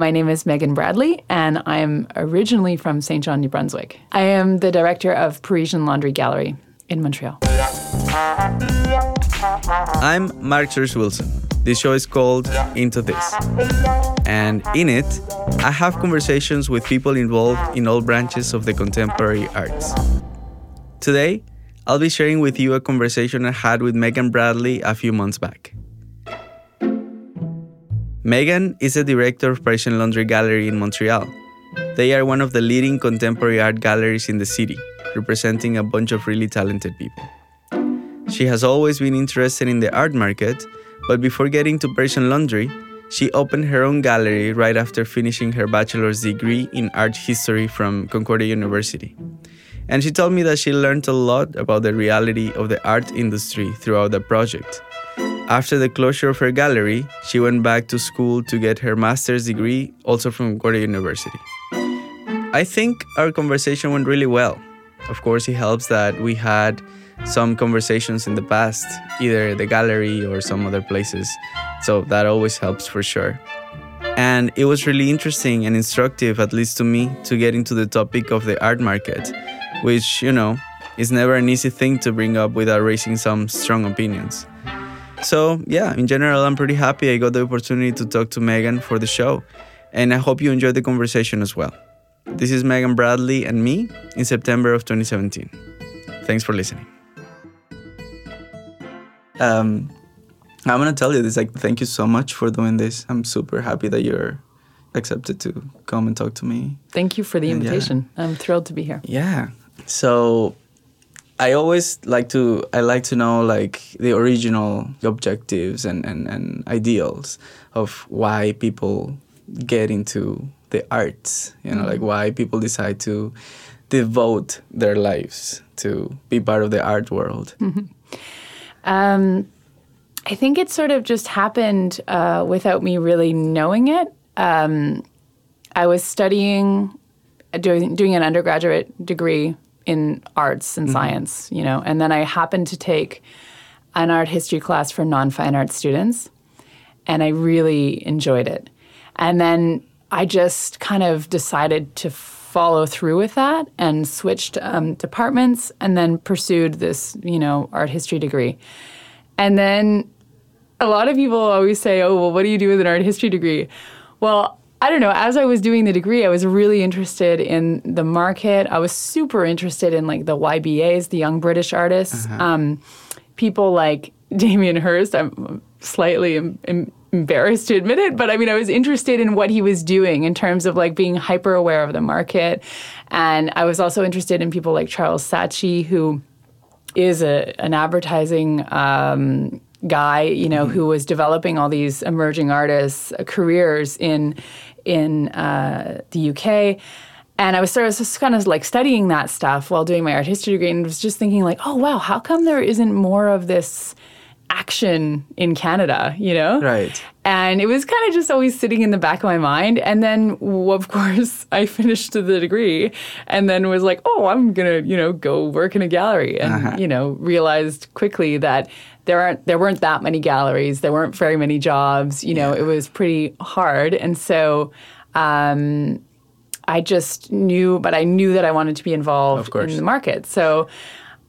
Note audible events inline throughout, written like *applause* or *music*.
My name is Megan Bradley, and I am originally from St. John, New Brunswick. I am the director of Parisian Laundry Gallery in Montreal. I'm Mark Church Wilson. This show is called Into This. And in it, I have conversations with people involved in all branches of the contemporary arts. Today, I'll be sharing with you a conversation I had with Megan Bradley a few months back. Megan is the director of Parisian Laundry Gallery in Montreal. They are one of the leading contemporary art galleries in the city, representing a bunch of really talented people. She has always been interested in the art market, but before getting to Parisian Laundry, she opened her own gallery right after finishing her bachelor's degree in art history from Concordia University. And she told me that she learned a lot about the reality of the art industry throughout the project. After the closure of her gallery, she went back to school to get her master's degree, also from Concordia University. I think our conversation went really well. Of course, it helps that we had some conversations in the past, either the gallery or some other places. So that always helps for sure. And it was really interesting and instructive, at least to me, to get into the topic of the art market, which, you know, is never an easy thing to bring up without raising some strong opinions. So, yeah, in general, I'm pretty happy I got the opportunity to talk to Megan for the show, and I hope you enjoyed the conversation as well. This is Megan Bradley and me in September of 2017. Thanks for listening. Um, I'm gonna tell you this. Like, thank you so much for doing this. I'm super happy that you're accepted to come and talk to me. Thank you for the invitation. Yeah. I'm thrilled to be here. Yeah. So, I always like to I like to know like the original objectives and, and, and ideals of why people get into the arts. You know, mm-hmm. like why people decide to devote their lives to be part of the art world. Mm-hmm. Um, I think it sort of just happened uh, without me really knowing it. Um, I was studying, doing, doing an undergraduate degree in arts and mm-hmm. science, you know, and then I happened to take an art history class for non fine art students, and I really enjoyed it. And then I just kind of decided to follow through with that and switched um, departments and then pursued this, you know, art history degree. And then a lot of people always say, oh, well, what do you do with an art history degree? Well, I don't know. As I was doing the degree, I was really interested in the market. I was super interested in like the YBAs, the young British artists. Uh-huh. Um, people like *laughs* Damien Hirst. I'm slightly Im- Im- embarrassed to admit it, but I mean, I was interested in what he was doing in terms of like being hyper aware of the market. And I was also interested in people like Charles Saatchi, who is a, an advertising um, guy, you know, mm-hmm. who was developing all these emerging artists' uh, careers in in uh, the UK. And I was sort of just kind of like studying that stuff while doing my art history degree, and was just thinking like, oh wow, how come there isn't more of this action in Canada, you know? Right. And it was kind of just always sitting in the back of my mind. And then, of course, *laughs* I finished the degree and then was like, oh, I'm going to, you know, go work in a gallery. And, uh-huh. you know, realized quickly that there aren't there weren't that many galleries. There weren't very many jobs. You know yeah. it was pretty hard. And so um, I just knew but I knew that I wanted to be involved in the market. So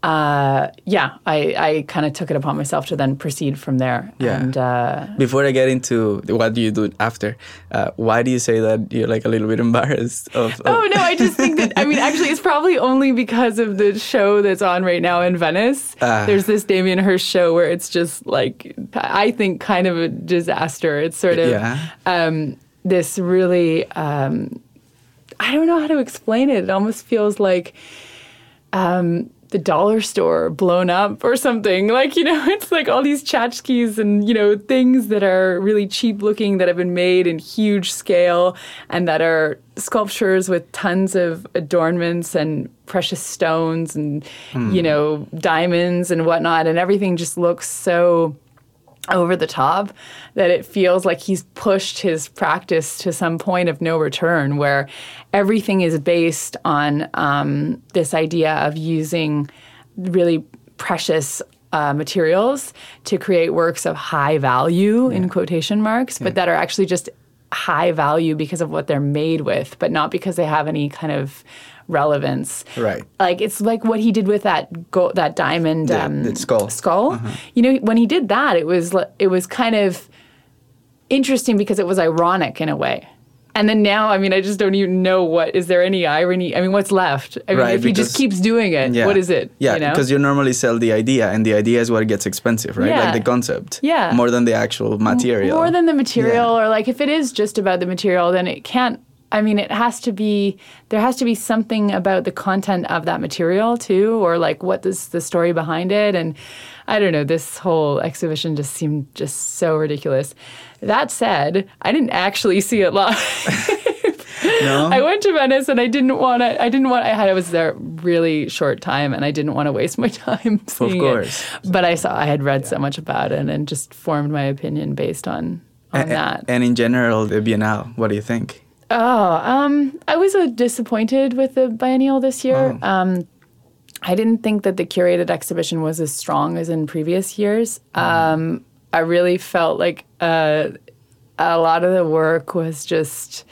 uh, yeah, I, I kind of took it upon myself to then proceed from there. Yeah. And, uh, Before I get into what do you do after, uh, why do you say that you're like a little bit embarrassed of, of Oh no, I just think that I mean actually it's probably only because of the show that's on right now in Venice. Ah. There's this Damien Hirst show where it's just like I think kind of a disaster. It's sort of yeah. um, this really um, I don't know how to explain it. It almost feels like. Um, the dollar store blown up or something. Like, you know, *laughs* it's like all these tchotchkes and, you know, things that are really cheap looking that have been made in huge scale and that are sculptures with tons of adornments and precious stones and, mm. you know, diamonds and whatnot. And everything just looks so over the top that it feels like he's pushed his practice to some point of no return where everything is based on um, this idea of using really precious uh, materials to create works of high value yeah. in quotation marks, yeah. but that are actually just high value because of what they're made with, but not because they have any kind of relevance. Right. Like it's like what he did with that go- that diamond The- um, the skull. Uh-huh. Skull. You know, when he did that, it was it was kind of interesting because it was ironic in a way. And then now, I mean, I just don't even know what is there any irony? I mean, what's left? I mean, Right, if he just keeps doing it, Yeah. what is it? Yeah, you know? because you normally sell the idea, and the idea is what gets expensive, right? Yeah. Like the concept. Yeah. More than the actual material. More than the material, Yeah. or like if it is just about the material, then it can't. I mean, it has to be. There has to be something about the content of that material too, or like what is the story behind it. And I don't know. This whole exhibition just seemed just so ridiculous. That said, I didn't actually see it live. *laughs* No. I went to Venice and I didn't want to. I didn't want. I had. I was there really short time and I didn't want to waste my *laughs* time seeing course. it. But I saw. I had read so much about it and just formed my opinion based on on A- that. And in general, the Biennale, what do you think? Oh, um, I was uh, disappointed with the biennial this year. Oh. Um, I didn't think that the curated exhibition was as strong as in previous years. Um, I really felt like uh, a lot of the work was just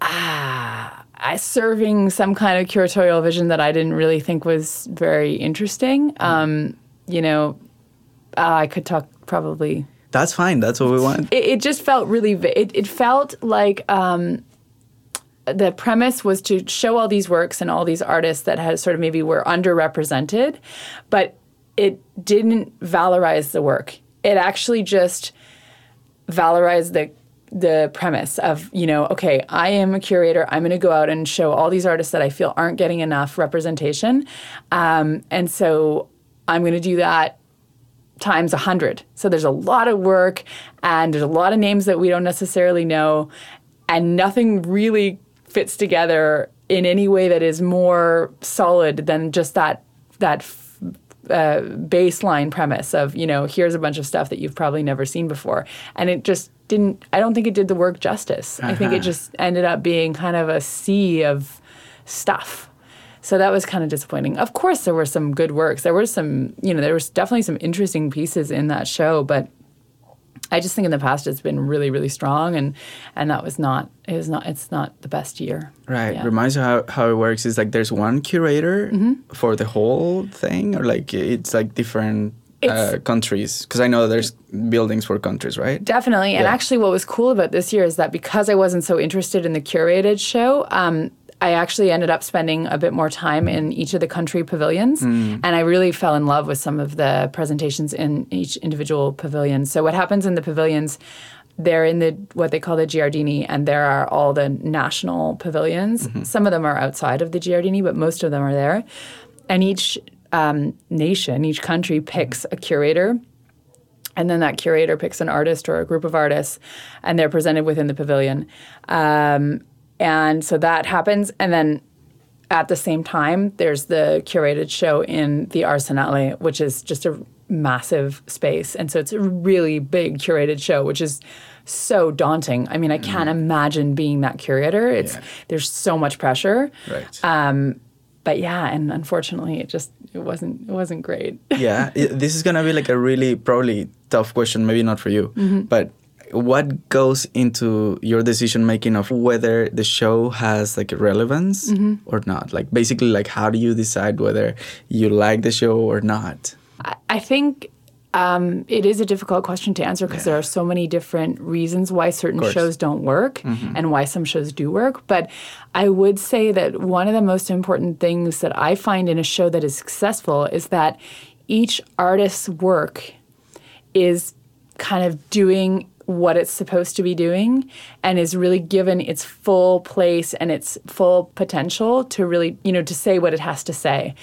ah, serving some kind of curatorial vision that I didn't really think was very interesting. Um, you know, uh, I could talk probably That's fine. That's what we want. it, it just felt really it, it felt like um, the premise was to show all these works and all these artists that had sort of maybe were underrepresented but it didn't valorize the work it actually just valorized the the premise of you know okay i am a curator i'm going to go out and show all these artists that i feel aren't getting enough representation um, and so i'm going to do that times 100. So there's a lot of work and there's a lot of names that we don't necessarily know and nothing really fits together in any way that is more solid than just that that f- uh, baseline premise of you know here's a bunch of stuff that you've probably never seen before and it just didn't i don't think it did the work justice i think it Uh-huh. just ended up being kind of a sea of stuff so that was kind of disappointing. Of course, there were some good works. There were some, you know, there was definitely some interesting pieces in that show, but I just think in the past it's been really, really strong, and and that was not. It was not. It's not the best year. Right. Yeah. Reminds you how, how it works is like there's one curator Mm-hmm. for the whole thing, or like it's like different uh, countries. Because I know there's buildings for countries, right? Definitely. And Yeah. actually, what was cool about this year is that because I wasn't so interested in the curated show, um, I actually ended up spending a bit more time in each of the country pavilions. And I really fell in love with some of the presentations in each individual pavilion. So, what happens in the pavilions, they're in the what they call the Giardini, and there are all the national pavilions. Some of them are outside of the Giardini, but most of them are there. And each um, nation, each country picks a curator and then that curator picks an artist or a group of artists and they're presented within the pavilion um, and so that happens and then at the same time there's the curated show in the arsenale which is just a massive space and so it's a really big curated show which is so daunting i mean i can't imagine being that curator it's Yeah. there's so much pressure Right. um, but yeah and unfortunately it just it wasn't it wasn't great yeah. *laughs* This is gonna be like a really probably tough question. Maybe not for you, Mm-hmm. but what goes into your decision making of whether the show has like relevance Mm-hmm. or not? Like basically, like how do you decide whether you like the show or not? I- I think um, it is a difficult question to answer because there are so many different reasons why certain shows don't work and why some shows do work. But I would say that one of the most important things that I find in a show that is successful is that each artist's work is kind of doing what it's supposed to be doing and is really given its full place and its full potential to really, you know, to say what it has to say.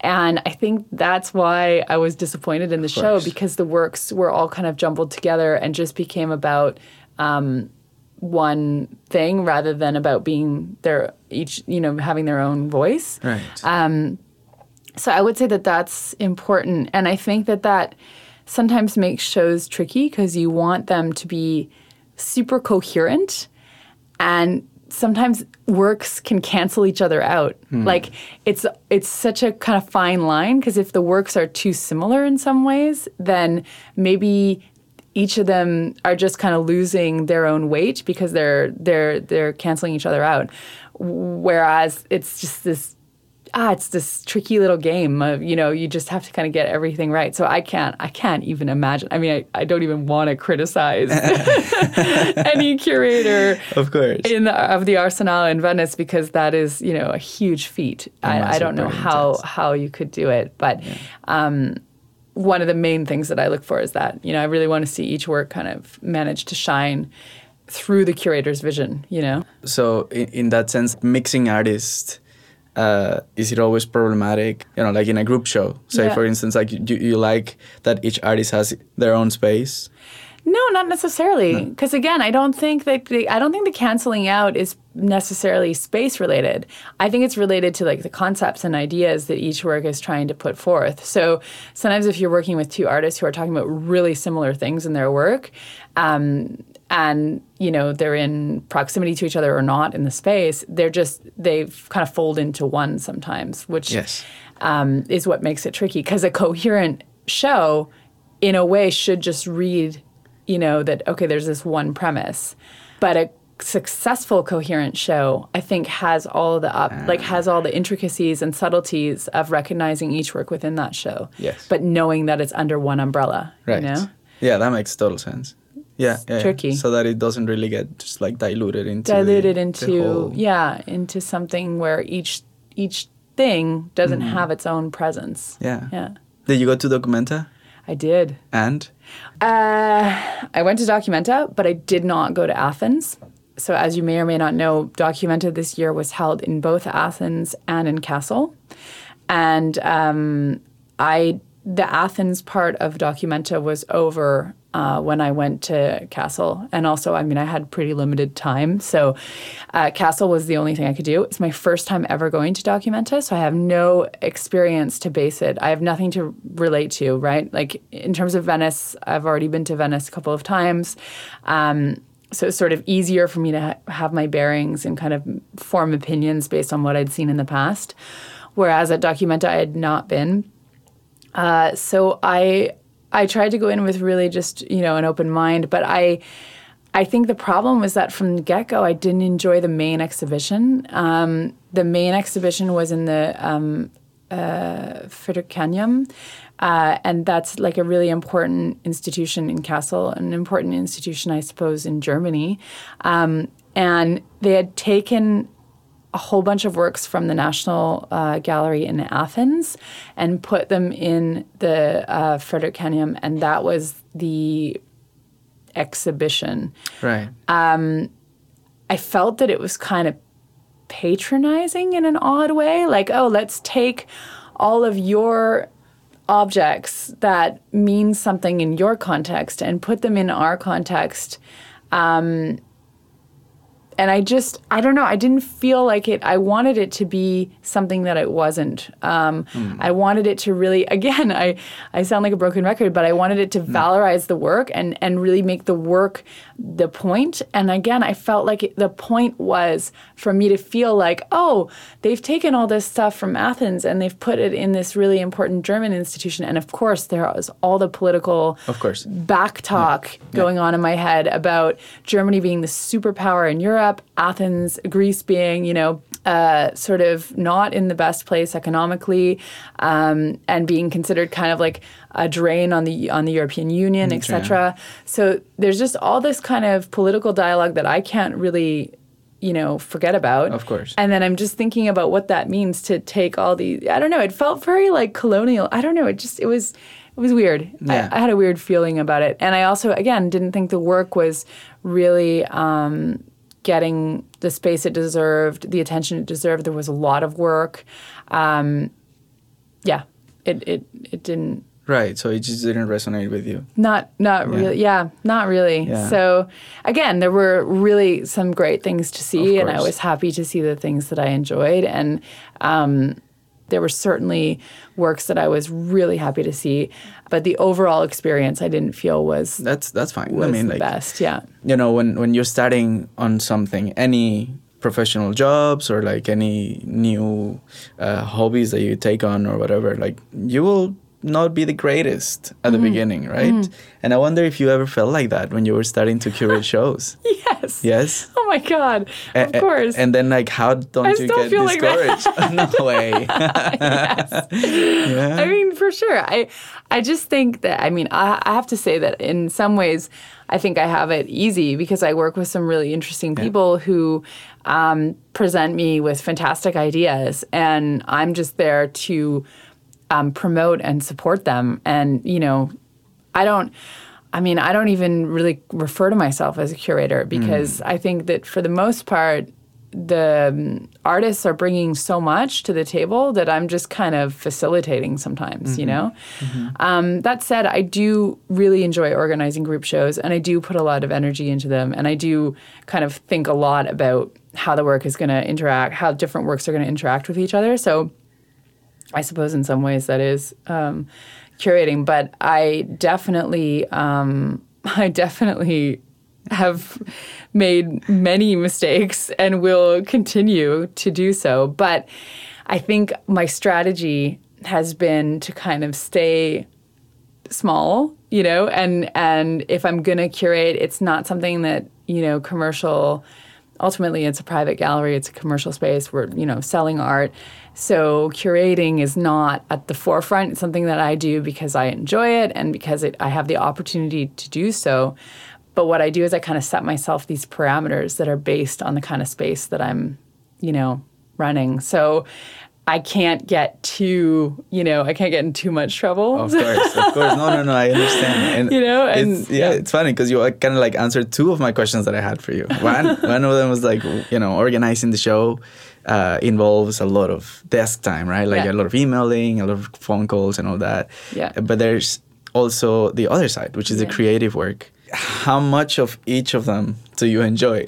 And I think that's why I was disappointed in the show because the works were all kind of jumbled together and just became about um, one thing rather than about being their each, you know, having their own voice. Right. So I would say that that's important. And I think that that sometimes makes shows tricky because you want them to be super coherent and sometimes works can cancel each other out. Hmm. Like it's it's such a kind of fine line because if the works are too similar in some ways, then maybe each of them are just kind of losing their own weight because they're they're they're canceling each other out. Whereas it's just this ah, it's this tricky little game of you know you just have to kind of get everything right. So I can't I can't even imagine. I mean, I, I don't even want to criticize *laughs* any curator, of course, in the, of the Arsenal in Venice because that is you know a huge feat. I, I, don't know how intense. how you could do it, but. Yeah. Um, one of the main things that I look for is that you know I really want to see each work kind of manage to shine through the curator's vision. You know. So in, in that sense, mixing artists uh, is it always problematic? You know, like in a group show, say yeah. for instance, like you, you like that each artist has their own space. No, not necessarily. Because no. again, I don't think that the, I don't think the canceling out is necessarily space related. I think it's related to like the concepts and ideas that each work is trying to put forth. So sometimes if you're working with two artists who are talking about really similar things in their work, um, and you know they're in proximity to each other or not in the space they're just they kind of fold into one sometimes which yes. um, is what makes it tricky because a coherent show in a way should just read you know that okay there's this one premise. But a successful coherent show i think has all the up like has all the intricacies and subtleties of recognizing each work within that show. Yes. But knowing that it's under one umbrella right. you know? Yeah that makes total sense yeah, yeah, tricky. So that it doesn't really get just like diluted into diluted the, into the whole... yeah into something where each each thing doesn't mm. have its own presence. Yeah. Yeah. Did you go to Documenta? I did. And? Uh, I went to Documenta, but I did not go to Athens. So, as you may or may not know, Documenta this year was held in both Athens and in Kassel. And um, I, the Athens part of Documenta was over uh, when I went to Kassel. And also, I mean, I had pretty limited time. So, uh, Kassel was the only thing I could do. It's my first time ever going to Documenta. So, I have no experience to base it. I have nothing to relate to, right? Like, in terms of Venice, I've already been to Venice a couple of times. Um, so it's sort of easier for me to ha- have my bearings and kind of form opinions based on what I'd seen in the past. Whereas at Documenta, I had not been. Uh, so I I tried to go in with really just you know an open mind, but I. I think the problem was that from the get go, I didn't enjoy the main exhibition. Um, the main exhibition was in the um, uh, uh, and that's like a really important institution in Kassel, an important institution, I suppose, in Germany. Um, and they had taken a whole bunch of works from the National uh, Gallery in Athens and put them in the uh, Fridericianum, and that was the exhibition. Right. Um, I felt that it was kind of patronizing in an odd way. Like, oh, let's take all of your objects that mean something in your context and put them in our context. Um, and I just I don't know I didn't feel like it I wanted it to be something that it wasn't um, mm. I wanted it to really again *laughs* I I sound like a broken record but I wanted it to mm. valorize the work and and really make the work the point and again I felt like it, the point was for me to feel like oh they've taken all this stuff from Athens and they've put it in this really important German institution and of course there was all the political of course back talk yeah. going yeah. on in my head about Germany being the superpower in Europe Europe, Athens, Greece being, you know, uh, sort of not in the best place economically, um, and being considered kind of like a drain on the on the European Union, mm, etc. So there's just all this kind of political dialogue that I can't really you know forget about. Of course. And then i'm just thinking about what that means to take all these i don't know it felt very like colonial. I don't know it just it was it was weird. Yeah. I, I, had a weird feeling about it. And i also again didn't think the work was really um, getting the space it deserved, the attention it deserved. There was a lot of work. Um, yeah, it, it it didn't. Right, so it just didn't resonate with you. Not not yeah. really. Yeah, not really. Yeah. So again, there were really some great things to see, and I was happy to see the things that I enjoyed, and um, there were certainly works that I was really happy to see, but the overall experience I didn't feel was that's that's fine. Was I mean, the like, best. Yeah. You know, when when you're starting on something, any professional jobs or like any new uh, hobbies that you take on or whatever, like you will not be the greatest at the beginning, right? And I wonder if you ever felt like that when you were starting to curate *laughs* shows. Yes. Yes. Oh my God. Of a- course. And then, like, how don't I you get feel like discouraged? *laughs* *laughs* no way. yeah. I mean, for sure. I I just think that I mean, I, I have to say that in some ways, I think I have it easy because I work with some really interesting people who um, present me with fantastic ideas, and I'm just there to um, promote and support them. And you know, I don't. I mean, I don't even really refer to myself as a curator because I think that for the most part, the um, artists are bringing so much to the table that I'm just kind of facilitating sometimes, you know? Um, that said, I do really enjoy organizing group shows and I do put a lot of energy into them and I do kind of think a lot about how the work is going to interact, how different works are going to interact with each other. So I suppose in some ways that is um, curating, but I definitely, um, *laughs* I definitely have made many mistakes and will continue to do so. But I think my strategy has been to kind of stay small, you know, and and if I'm to curate, it's not something that, you know, commercial ultimately it's a private gallery, it's a commercial space, we're, you know, selling art. So curating is not at the forefront. It's something that I do because I enjoy it and because it, I have the opportunity to do so. But what I do is I kind of set myself these parameters that are based on the kind of space that I'm, you know, running. So I can't get too, you know, I can't get in too much trouble. Of course, of course. No, no, no. I understand. *laughs* And You know, and- it's, yeah, yeah. it's funny because you kind of like answered two of my questions that I had for you. *laughs* One, one of them was like, you know, organizing the show uh, involves a lot of desk time, right? Like Yeah. a lot of emailing, a lot of phone calls, and all that. Yeah. But there's also the other side, which is the creative work. How much of each of them do you enjoy?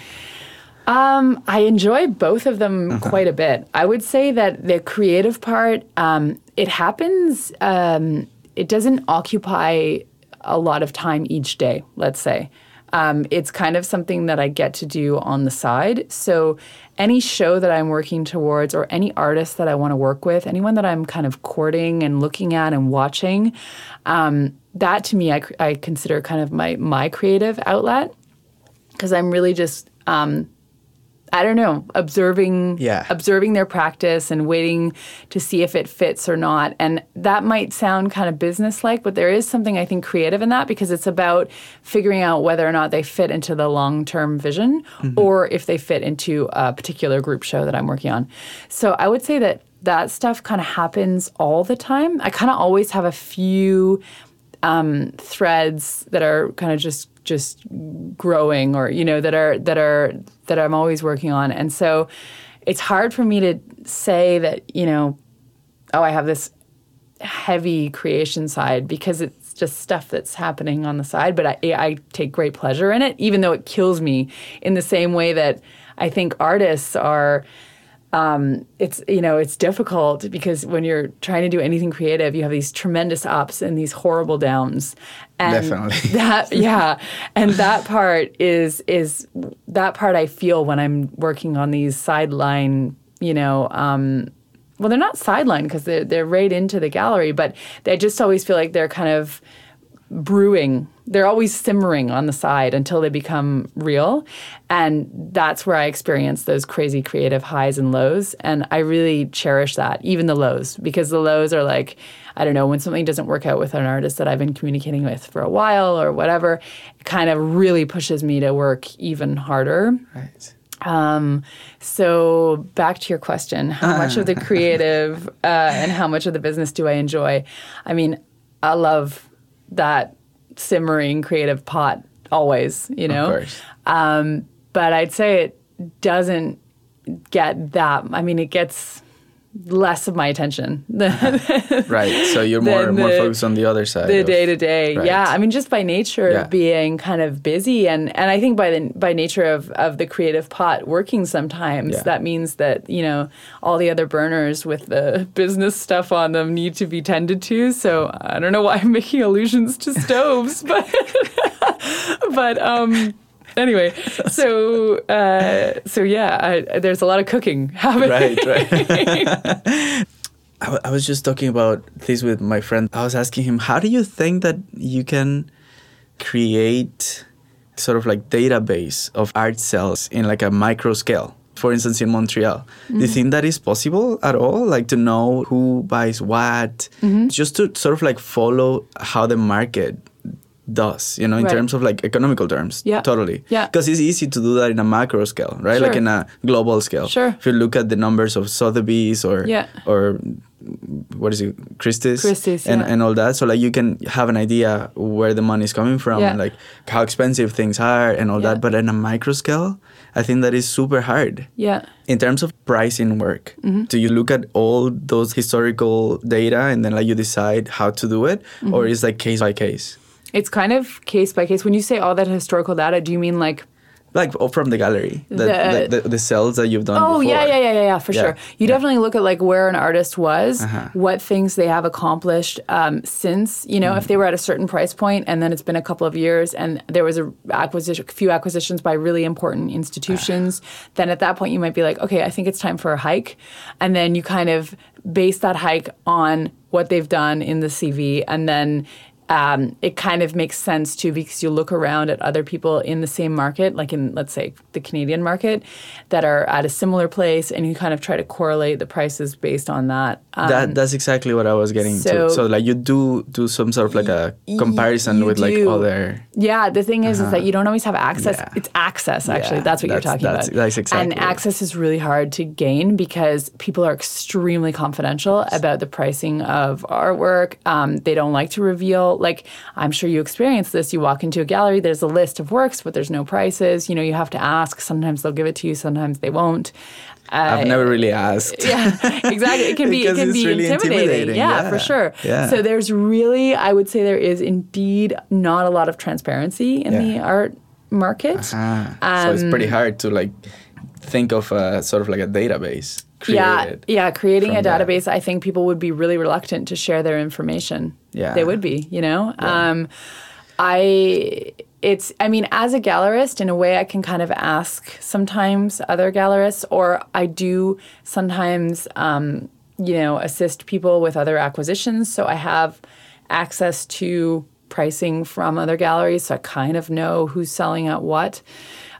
Um, I enjoy both of them quite a bit. I would say that the creative part, um, it happens, um, it doesn't occupy a lot of time each day, let's say. Um, it's kind of something that I get to do on the side. So, any show that I'm working towards, or any artist that I want to work with, anyone that I'm kind of courting and looking at and watching, um, that to me, I, I consider kind of my my creative outlet because I'm really just um, I don't know, observing Yeah. observing their practice and waiting to see if it fits or not. And that might sound kind of businesslike, but there is something I think creative in that because it's about figuring out whether or not they fit into the long-term vision or if they fit into a particular group show that I'm working on. So I would say that that stuff kind of happens all the time. I kind of always have a few um, threads that are kind of just just growing or you know that are that are that I'm always working on and so it's hard for me to say that you know oh I have this heavy creation side because it's just stuff that's happening on the side but I, I take great pleasure in it even though it kills me in the same way that I think artists are um, it's you know it's difficult because when you're trying to do anything creative, you have these tremendous ups and these horrible downs. And Definitely. *laughs* That yeah, and that part is is that part I feel when I'm working on these sideline. You know, um, well, they're not sideline because they're they're right into the gallery, but they just always feel like they're kind of brewing. They're always simmering on the side until they become real. And that's where I experience those crazy creative highs and lows. And I really cherish that, even the lows, because the lows are like, I don't know, when something doesn't work out with an artist that I've been communicating with for a while or whatever, it kind of really pushes me to work even harder. Right. Um, so back to your question, how much of the creative uh, and how much of the business do I enjoy? I mean, I love that simmering creative pot always, you know. course. Um, but I'd say it doesn't get that. I mean, it gets less of my attention. *laughs* The Right. So you're more Then more focused on the other side. the day to day. Yeah, I mean, just by nature Yeah. of being kind of busy, and and I think by the by nature of of the creative pot working sometimes, Yeah. that means that you know all the other burners with the *laughs* business stuff on them need to be tended to. So I don't know why I'm making allusions to stoves, *laughs* but but um. Anyway, so uh, so yeah, I, there's a lot of cooking *laughs* happening. Right, right. *laughs* I, w- I was just talking about this with my friend. I was asking him, how do you think that you can create sort of like database of art sales in like a micro scale? For instance, in Montreal, do you think that is possible at all? Like to know who buys what, just to sort of like follow how the market does, you know, in Right. terms of like economical terms. Yeah. Totally. Yeah. Because it's easy to do that in a macro scale, right? Like in a global scale. Sure. If you look at the numbers of Sotheby's or Yeah. or what is it, Christie's, Christie's, and yeah. and all that. So like you can have an idea where the money is coming from, Yeah. and like how expensive things are, and all Yeah. that. But in a micro scale, I think that is super hard. Yeah. In terms of pricing work, Mm-hmm. do you look at all those historical data and then like you decide how to do it, Mm-hmm. or is like case by case? It's kind of case by case. When you say all that historical data, do you mean like Like oh, from the gallery, the, The- the, the, the sales that you've done. Oh before. yeah, yeah, yeah, yeah, yeah, for Yeah, sure. You yeah. definitely look at like where an artist was, Uh-huh. what things they have accomplished um, since. You know, if they were at a certain price point, and then it's been a couple of years, and there was a acquisition, few acquisitions by really important institutions. *sighs* then at that point, you might be like, okay, I think it's time for a hike, and then you kind of base that hike on what they've done in the CV, and then um, it kind of makes sense too because you look around at other people in the same market, like in let's say the Canadian market, that are at a similar place, and you kind of try to correlate the prices based on that. Um, that that's exactly what I was getting so- to. So like you do do some sort of like a comparison with like other. yeah, the thing is, is that you don't always have access. Uh-huh. Yeah. It's access, actually. Yeah, that's what you're talking that's- about. that's exactly And access is really hard to gain because people are extremely confidential about the pricing of artwork. Um, they don't like to reveal. Like I'm sure you experience this. You walk into a gallery, there's a list of works, but there's no prices. You know, you have to ask. Sometimes they'll give it to you. Sometimes they won't. I've never really asked. *laughs* yeah, exactly. It can be it can be really intimidating. intimidating, Yeah, yeah. for sure. Yeah. So there's really, I would say, there is indeed not a lot of transparency in the art market. Ah, so it's pretty Um, hard to like think of a sort of like a database Yeah, yeah. Creating a from that. database, I think people would be really reluctant to share their information. Yeah. they would be. You know, um, I. It's. I mean, as a gallerist, in a way, I can kind of ask sometimes other gallerists, or I do sometimes, um, you know, assist people with other acquisitions. So I have access to pricing from other galleries, so I kind of know who's selling at what.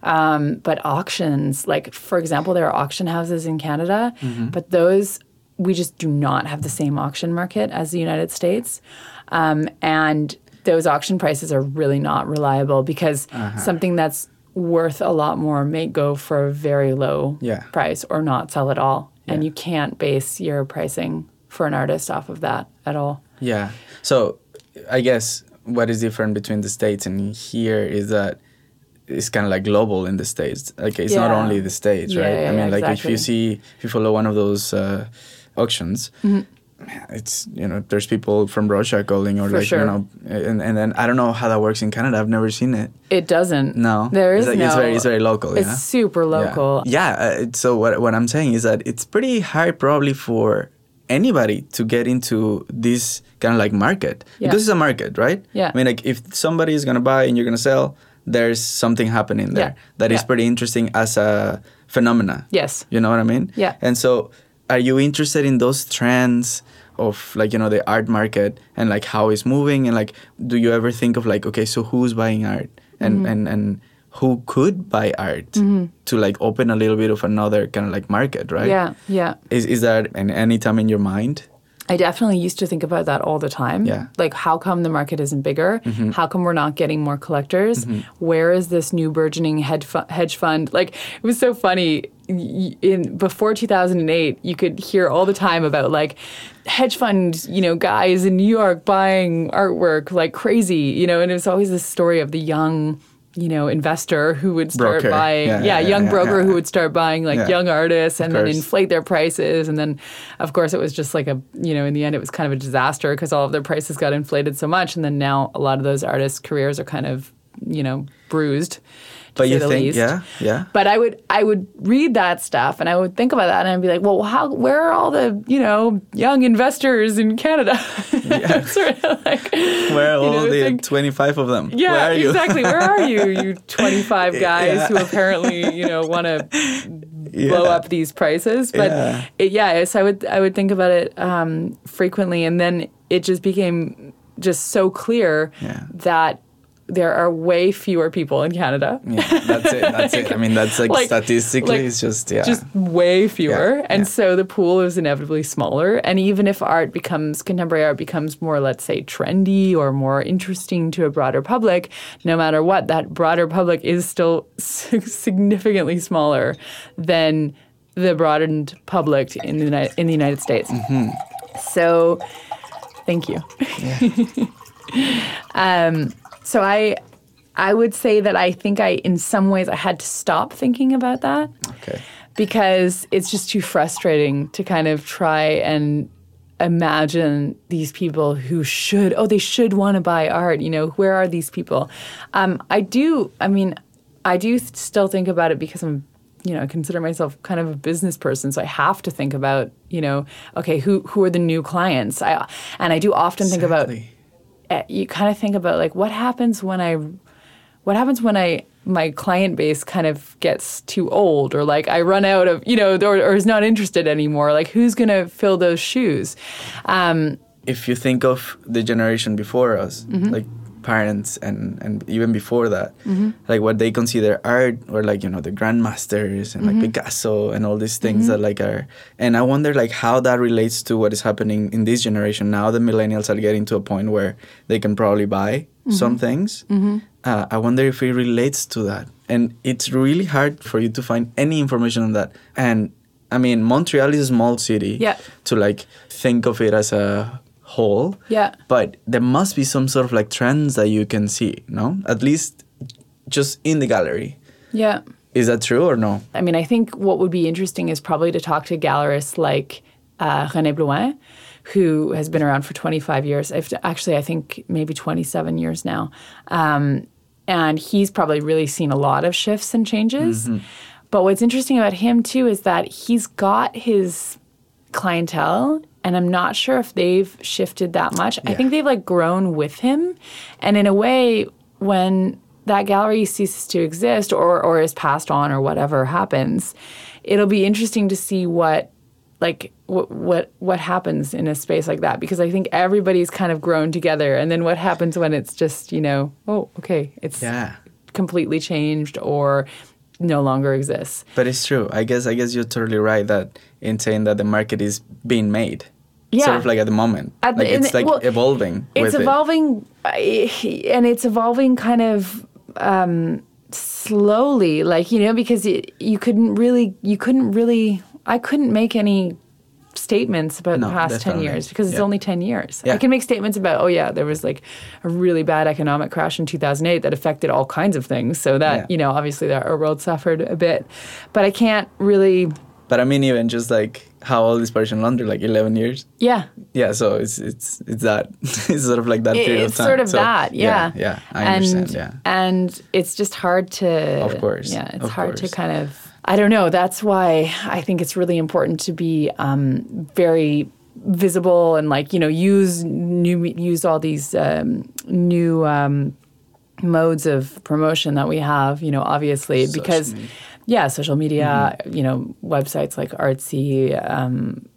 Um, but auctions, like for example, there are auction houses in Canada, but those we just do not have the same auction market as the United States, um, and those auction prices are really not reliable because something that's worth a lot more may go for a very low Yeah. price or not sell at all, and you can't base your pricing for an artist off of that at all. Yeah. So I guess what is different between the states and here is that it's kind of like global in the states. Like it's not only the states, Yeah, right? yeah, I mean, yeah, like if you see, if you follow one of those uh, auctions. Mm-hmm. It's you know there's people from Russia calling or For like sure. you know and, and then I don't know how that works in Canada I've never seen it It doesn't. no there is it's, like, no. it's very it's very local It's super local. Yeah. Yeah. uh, so what what I'm saying is that it's pretty hard probably for anybody to get into this kind of like market Yeah. because it's a market, right? Yeah. I mean, like if somebody is gonna buy and you're gonna sell, there's something happening there Yeah. that is Yeah. pretty interesting as a phenomena. Yes. You know what I mean? Yeah. And so, are you interested in those trends? Of like you know the art market and like how it's moving and like do you ever think of like okay so who's buying art and Mm-hmm. and and who could buy art to like open a little bit of another kind of like market right Yeah, yeah. is is that in any time in your mind I definitely used to think about that all the time. Yeah. Mm-hmm. Like, how come the market isn't bigger? How come we're not getting more collectors? Where is this new burgeoning hedge, fu- hedge fund? Like, it was so funny. In before 2008, you could hear all the time about like hedge fund, you know, guys in New York buying artwork like crazy, you know, and it was always this story of the young, you know, investor who would start Broker. buying, Yeah, yeah, yeah, young yeah, broker who would start buying like young artists and then inflate their prices. And then of course it was just like a you know in the end it was kind of a disaster because all of their prices got inflated so much. And then now a lot of those artists careers are kind of you know bruised but you think least. yeah yeah But I would I would read that stuff and I would think about that and I'd be like, well, how where are all the you know young investors in Canada? *laughs* sort of like where are all know, the 25 of them yeah, where are you exactly. Where are you, you *laughs* 25 guys Yeah. who apparently, you know, want to blow up these prices. But Yeah. it, yeah, so I would I would think about it um, frequently, and then it just became just so clear Yeah. that there are way fewer people in Canada. Yeah, that's it. That's it. I mean, that's like, *laughs* Like- statistically, like, it's just yeah. just way fewer Yeah, and yeah. so the pool is inevitably smaller and even if art becomes contemporary art becomes more let's say trendy or more interesting to a broader public no matter what that broader public is still *laughs* significantly smaller than the broadened public in the United, in the United States Mm-hmm. so thank you *laughs* um, so I I would say that I think I in some ways I had to stop thinking about that okay. because it's just too frustrating to kind of try and imagine these people who should oh they should want to buy art you know where are these people um, i do i mean i do still think about it because i'm you know I consider myself kind of a business person so i have to think about you know okay who who are the new clients i and i do often think about Exactly. You kind of think about like what happens when I what happens when I my client base kind of gets too old or like I run out of you know or, or is not interested anymore like who's gonna fill those shoes um, if you think of the generation before us, Mm-hmm. like parents and, and even before that, Mm-hmm. like what they consider art or like, you know, the grandmasters and Mm-hmm. like Picasso and all these things that like are and I wonder like how that relates to what is happening in this generation. Now the millennials are getting to a point where they can probably buy Mm-hmm. some things. Uh, I wonder if it relates to that. And it's really hard for you to find any information on that. And I mean, Montreal is a small city Yeah. to like think of it as a whole. Yeah. But there must be some sort of like trends that you can see, no? At least just in the gallery. yeah Is that true or no? I mean I think what would be interesting is probably to talk to gallerists like uh, René Blouin who has been around for 25 years I've, actually I think maybe 27 years now um, and he's probably really seen a lot of shifts and changes but what's interesting about him too is that he's got his clientele and i'm not sure if they've shifted that much. I think they've like grown with him. And in a way when that gallery ceases to exist or or is passed on or whatever happens it'll be interesting to see what like what what what happens in a space like that. Because i think everybody's kind of grown together. And then what happens when it's just you know oh okay it's Yeah. completely changed or no longer exists But it's true. I guess I guess you're totally right that in saying that the market is being made. Yeah. Sort of like at the moment. At the- like it's like well, evolving. it's it. evolving uh, and it's evolving kind of um, slowly like you know because it, you couldn't really you couldn't really i couldn't make any statements about No, the past 10 years because it's Yeah. only 10 years i can make statements about oh yeah there was like a really bad economic crash in 2008 that affected all kinds of things so that Yeah. you know obviously that our world suffered a bit but i can't really But I mean even just like how old is Parisian Laundry? Like eleven years? yeah Yeah, so it's it's it's that. *laughs* it's sort of like that It- period it's of time. sort of So, that, yeah. Yeah, I and, understand. Yeah. And it's just hard to. Of course, Yeah, it's hard to kind of. I don't know. That's why I think it's really important to be um, very visible and like you know use new use all these um, new um, modes of promotion that we have. You know, obviously because. Yeah, social media, you know, websites like Artsy, um,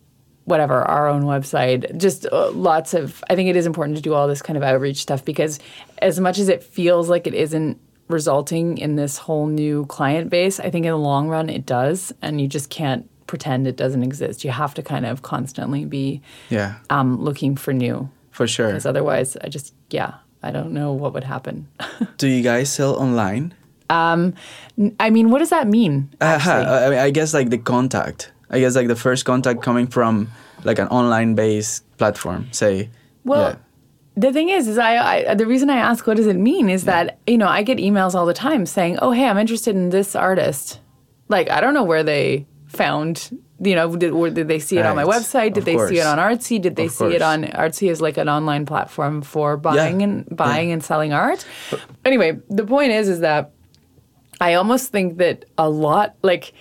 whatever, our own website, just uh, lots of. I think it is important to do all this kind of outreach stuff because as much as it feels like it isn't resulting in this whole new client base, I think in the long run it does, and you just can't pretend it doesn't exist. You have to kind of constantly be Yeah, um, looking for new, for sure. because otherwise, I just yeah, I don't know what would happen. *laughs* Do you guys sell online? Um, I mean, what does that mean? Uh, actually? I, mean, I guess like the contact. I guess like the first contact coming from like an online based platform, say. Well, yeah. The thing is, is I, I the reason I ask what does it mean is that you know I get emails all the time saying, "Oh, hey, I'm interested in this artist." Like I don't know where they found. You know, did, did they see it on my website? Did Of they see it on Artsy? Did they Of see it on Artsy is like an online platform for buying Yeah. and buying and selling art. Anyway, the point is, is that I almost think that a lot like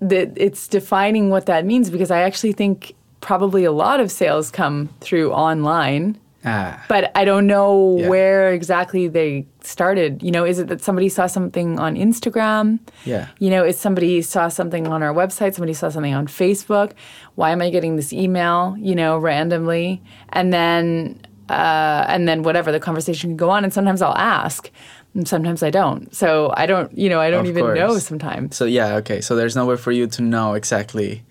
that it's defining what that means because I actually think probably a lot of sales come through online Ah. But I don't know Yeah. where exactly they started. You know, is it that somebody saw something on Instagram? Yeah. You know, is somebody saw something on our website, somebody saw something on Facebook? Why am I getting this email, you know, randomly? And then uh, and then whatever the conversation can go on and sometimes I'll ask and sometimes I don't. So I don't, you know, I don't Of even know sometimes. So yeah, okay. So there's nowhere for you to know exactly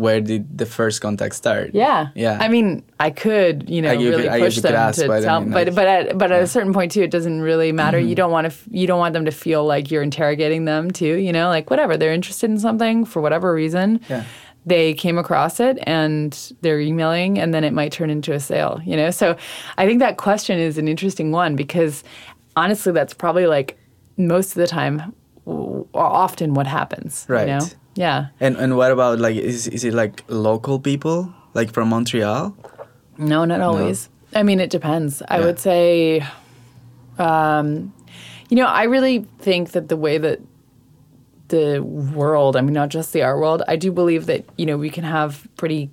where did the first contact start. Yeah. Yeah. I mean, I could, you know, you really could- push them ask, to but I tell, mean, but but at, but at a certain point too, it doesn't really matter. You mm-hmm. don't want to, f- you don't want them to feel like you're interrogating them too. You know, like whatever they're interested in something for whatever reason. Yeah. They came across it and they're emailing, and then it might turn into a sale. You know, so I think that question is an interesting one because honestly, that's probably like most of the time, often what happens. Right. You know? Yeah. And and what about like is is it like local people like from Montreal? No, not always. I mean, it depends. I would say, um, you know, I really think that the way that the world, I mean, not just the art world, I do believe that, you know, we can have pretty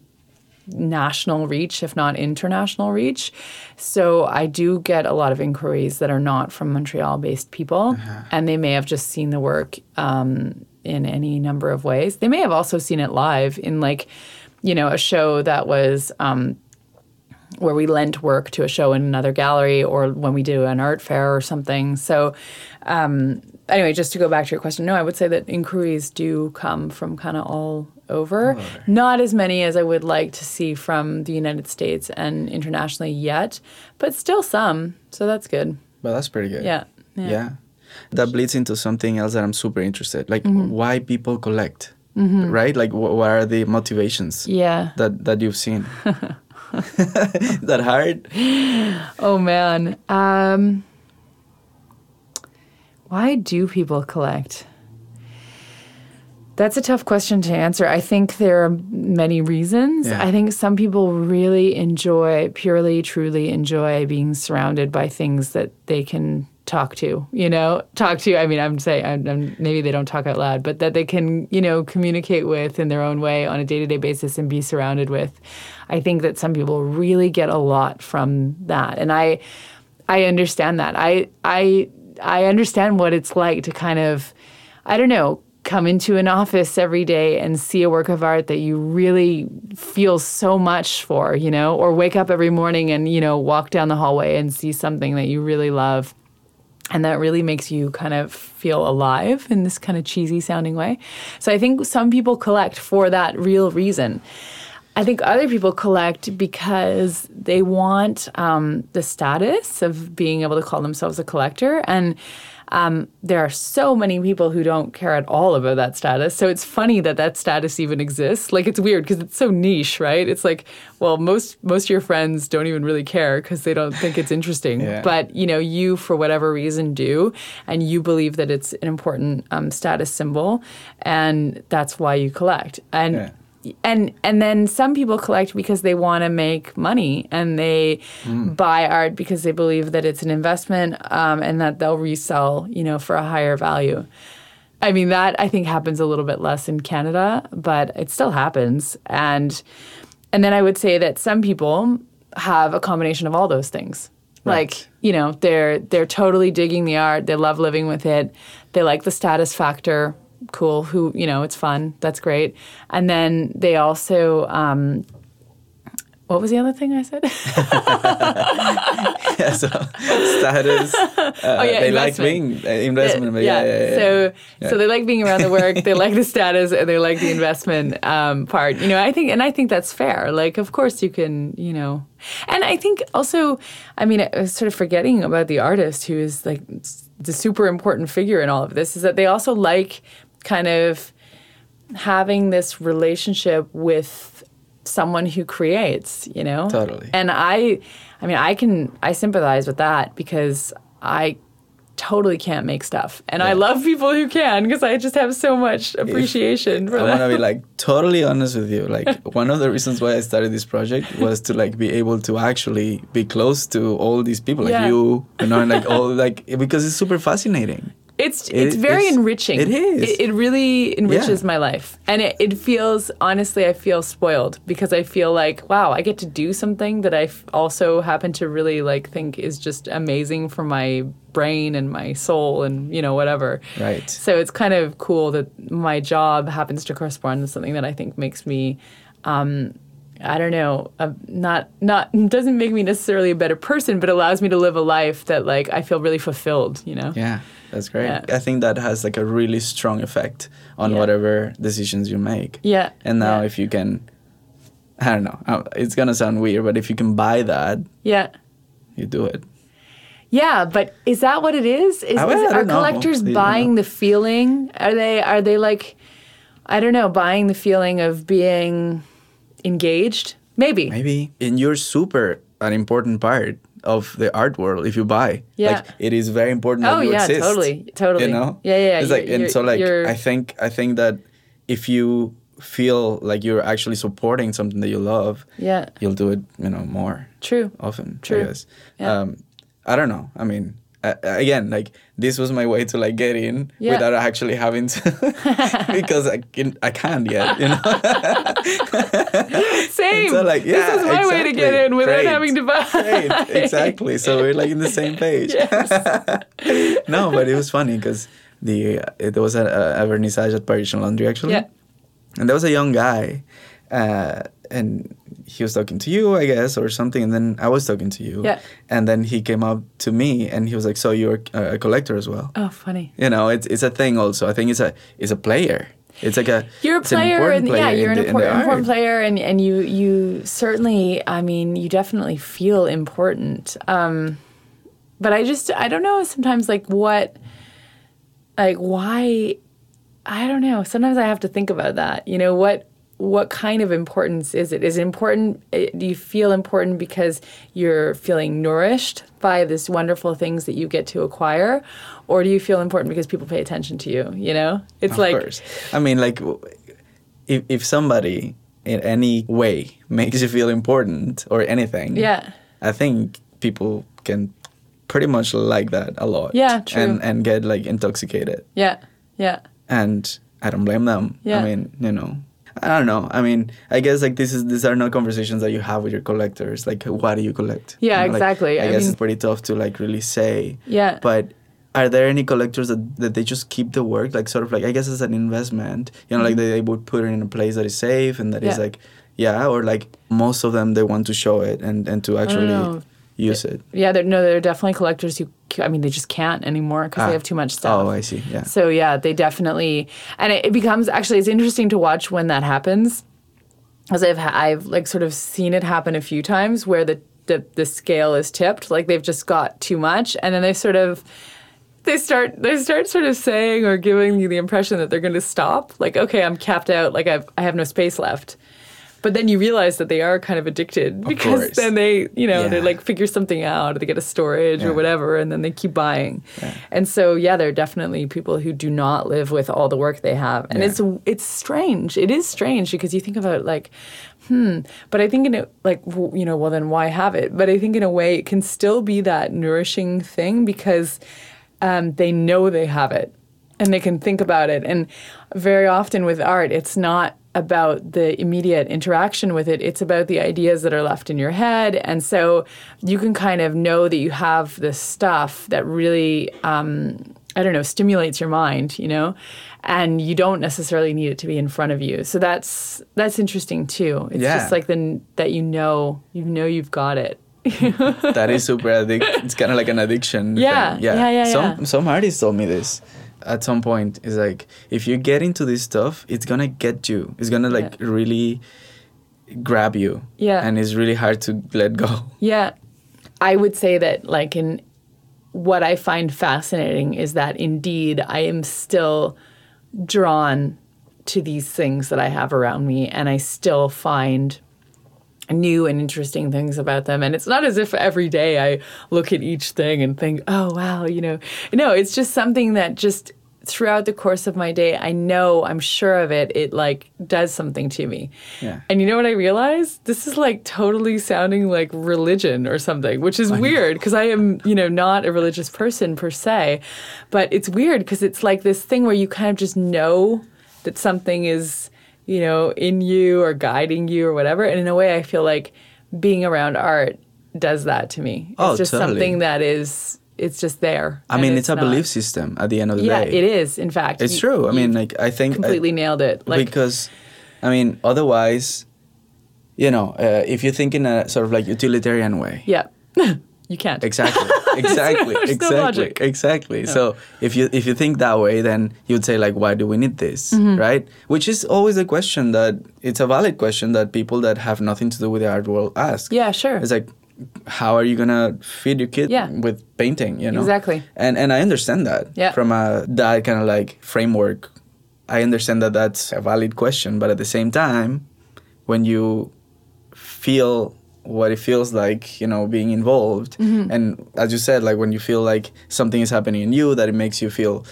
national reach, if not international reach. So I do get a lot of inquiries that are not from Montreal based people, and they may have just seen the work um, in any number of ways. They may have also seen it live in, like, you know, a show that was. Um, where we lent work to a show in another gallery or when we do an art fair or something. So, um, anyway, just to go back to your question, no, I would say that inquiries do come from kind of all over. Not as many as I would like to see from the United States and internationally yet, but still some. So that's good. Well, that's pretty good. Yeah. Yeah. That bleeds into something else that I'm super interested. Like why people collect, right? Like wh- what are the motivations Yeah. that that you've seen? *laughs* *laughs* that hard? Oh man. Um, why do people collect? That's a tough question to answer. I think there are many reasons. Yeah. I think some people really enjoy, purely, truly enjoy being surrounded by things that they can talk to, you know, talk to. I mean, I'm saying I'm, I'm, maybe they don't talk out loud, but that they can, you know, communicate with in their own way on a day to day basis and be surrounded with. I think that some people really get a lot from that. And I, I understand that. I, I, I understand what it's like to kind of, I don't know, come into an office every day and see a work of art that you really feel so much for, you know, or wake up every morning and, you know, walk down the hallway and see something that you really love. And that really makes you kind of feel alive in this kind of cheesy sounding way. So I think some people collect for that real reason. I think other people collect because they want um, the status of being able to call themselves a collector. And um, there are so many people who don't care at all about that status. So it's funny that that status even exists. Like it's weird because it's so niche, right? It's like, well, most most of your friends don't even really care because they don't think it's interesting. Yeah. But you know, you for whatever reason do, and you believe that it's an important um, status symbol, and that's why you collect. And Yeah. And and then some people collect because they want to make money and they buy art because they believe that it's an investment um, and that they'll resell you know for a higher value. I mean that i think happens a little bit less in canada but it still happens. And and then i would say that some people have a combination of all those things. Like you know they're they're totally digging the art. They love living with it. They like the status factor cool who you know it's fun that's great and then they also um what was the other thing i said *laughs* yeah, so status. *laughs* Uh, Oh, yeah, they like being uh, investment. but yeah, yeah, yeah. So, Yeah. so they like being around the work. they like the status, and they like the investment um, part. You know, I think, and I think that's fair. Like, of course, you can, you know, and I think also, I mean, I was sort of forgetting about the artist who is like the super important figure in all of this. Is that they also like kind of having this relationship with someone who creates, you know? Totally. And I I mean, I can I sympathize with that because I totally can't make stuff. And I love people who can because I just have so much appreciation for I that. want to be like *laughs* totally honest with you. Like one of the reasons why I started this project was to like be able to actually be close to all these people, like Yeah. you, you know, and like all like because it's super fascinating. It's It- it's very it's- enriching. it is. It, it really enriches Yeah. my life, and it, it feels honestly, I feel spoiled because I feel like wow, I get to do something that I f- also happen to really like think is just amazing for my brain and my soul and you know whatever. Right. So it's kind of cool that my job happens to correspond with something that I think makes me. Um, I don't know, uh, not not *laughs* doesn't make me necessarily a better person, but allows me to live a life that like I feel really fulfilled. You know. Yeah, that's great. Yeah. I think that has like a really strong effect on Yeah. whatever decisions you make. Yeah. And now, yeah. if you can, I don't know, uh, it's gonna sound weird, but if you can buy that, Yeah. you do it. Yeah, but is that what it is? Is, I- is I are don't know. collectors You buying the feeling? Are they are they like I don't know, buying the feeling of being engaged? Maybe. Maybe. And you're super an important part of the art world if you buy. Yeah. Like it is very important Oh that you yeah, exist. totally. Totally. You know? Yeah, yeah. It's like and so like I think I think that if you feel like you're actually supporting something that you love, Yeah. you'll do it, you know, more True. often. True. I. Yeah. Um, I don't know. I mean, uh, again, like this was my way to like get in Yeah. without actually having to, *laughs* because I can I can't yet. You know. *laughs* Same. so, like, yeah, this is my way to get in without Great. having to buy. Great, exactly. So we're like in the same page. *laughs* no, but it was funny because the uh, there was a, a vernissage at Parisian Laundry actually, Yeah. and there was a young guy, uh, and he was talking to you, I guess, or something, and then I was talking to you, Yeah. and then he came up to me and he was like, "So you're a, collector as well?" Oh, funny. You know, it's it's a thing also. I think it's a it's a player. It's like a You're a player, and yeah, you're an the- important, important player, and, and you you certainly, I mean, you definitely feel important. Um, but I just, I don't know. Sometimes, like, what, like, why? I don't know. Sometimes I have to think about that. You know, what what kind of importance is it? Is it important? eh, Do you feel important because you're feeling nourished by this wonderful things that you get to acquire, or do you feel important because people pay attention to you? You know, it's of like. course. I mean, like, if if somebody in any way *laughs* makes you feel important or anything, Yeah. I think people can pretty much like that a lot. Yeah, true. And and get like intoxicated, Yeah, yeah, and I don't blame them. Yeah. I mean, you know. I don't know. I mean, I guess like this is these are not conversations that you have with your collectors. Like, what do you collect? Yeah, You know, like, exactly. I, I guess mean- it's pretty tough to like really say. yeah. But are there any collectors that, that they just keep the work like sort of like I guess as an investment? You know, like they, they would put it in a place that is safe and that is Mm-hmm. Yeah. like yeah, or like most of them they want to show it and, and to actually use it. yeah, there, no, there are definitely collectors who, I mean, they just can't anymore because Ah. they have too much stuff. Oh, I see. Yeah. So yeah, they definitely, and it, it becomes actually it's interesting to watch when that happens, because I've I've like sort of seen it happen a few times where the the, the scale is tipped, like they've just got too much, and then they sort of they start they start sort of saying or giving you the impression that they're going to stop, like okay, I'm capped out, like I've I have no space left. But then you realize that they are kind of addicted because course. then they, you know, they like figure something out, or they get a storage Yeah. or whatever, and then they keep buying. And so, yeah, there are definitely people who do not live with all the work they have, and Yeah. it's it's strange. It is strange because you think about like, hmm. But I think in it like, you know, well then why have it? But I think in a way it can still be that nourishing thing because um, they know they have it and they can think about it. And very often with art, it's not about the immediate interaction with it, it's about the ideas that are left in your head. And so you can kind of know that you have this stuff that really, um, I don't know, stimulates your mind, you know? And you don't necessarily need it to be in front of you. So that's that's interesting too. It's Yeah. just like the that you know, you know you've got it. *laughs* that is super addict. it's kind of like an addiction Yeah, thing. yeah, yeah, some yeah. some artists told me this at some point it's like if you get into this stuff it's gonna get you it's gonna like Yeah. really grab you Yeah. and it's really hard to let go Yeah. I would say that, like, in what I find fascinating is that indeed I am still drawn to these things that I have around me, and I still find new and interesting things about them. And it's not as if every day I look at each thing and think, oh, wow, you know. No, it's just something that just throughout the course of my day, I know, I'm sure of it, it like does something to me. Yeah. And you know what I realized? This is like totally sounding like religion or something, which is weird because I am, you know, not a religious person per se. But it's weird because it's like this thing where you kind of just know that something is, you know, in you or guiding you or whatever. And in a way, I feel like being around art does that to me. It's Oh, just totally. something that is, it's just there. I mean, it's, a not- belief system at the end of the Yeah, day. Yeah, it is. In fact, It's You- true. I mean, like I think I- completely nailed it. Like, because, I mean, otherwise, you know, uh, if you think in a sort of like utilitarian way, yeah, *laughs* you can't. exactly, *laughs* exactly, exactly, exactly. So if you if you think that way, then you'd say like, why do we need this, Mm-hmm. right? Which is always a question that it's a valid question that people that have nothing to do with the art world ask. Yeah, sure. It's like, how are you gonna feed your kid Yeah. with painting? You know Exactly. And and I understand that Yeah. from a that kind of like framework. I understand that that's a valid question, but at the same time, when you feel what it feels like, you know, being involved, Mm-hmm. and as you said, like when you feel like something is happening in you, that it makes you feel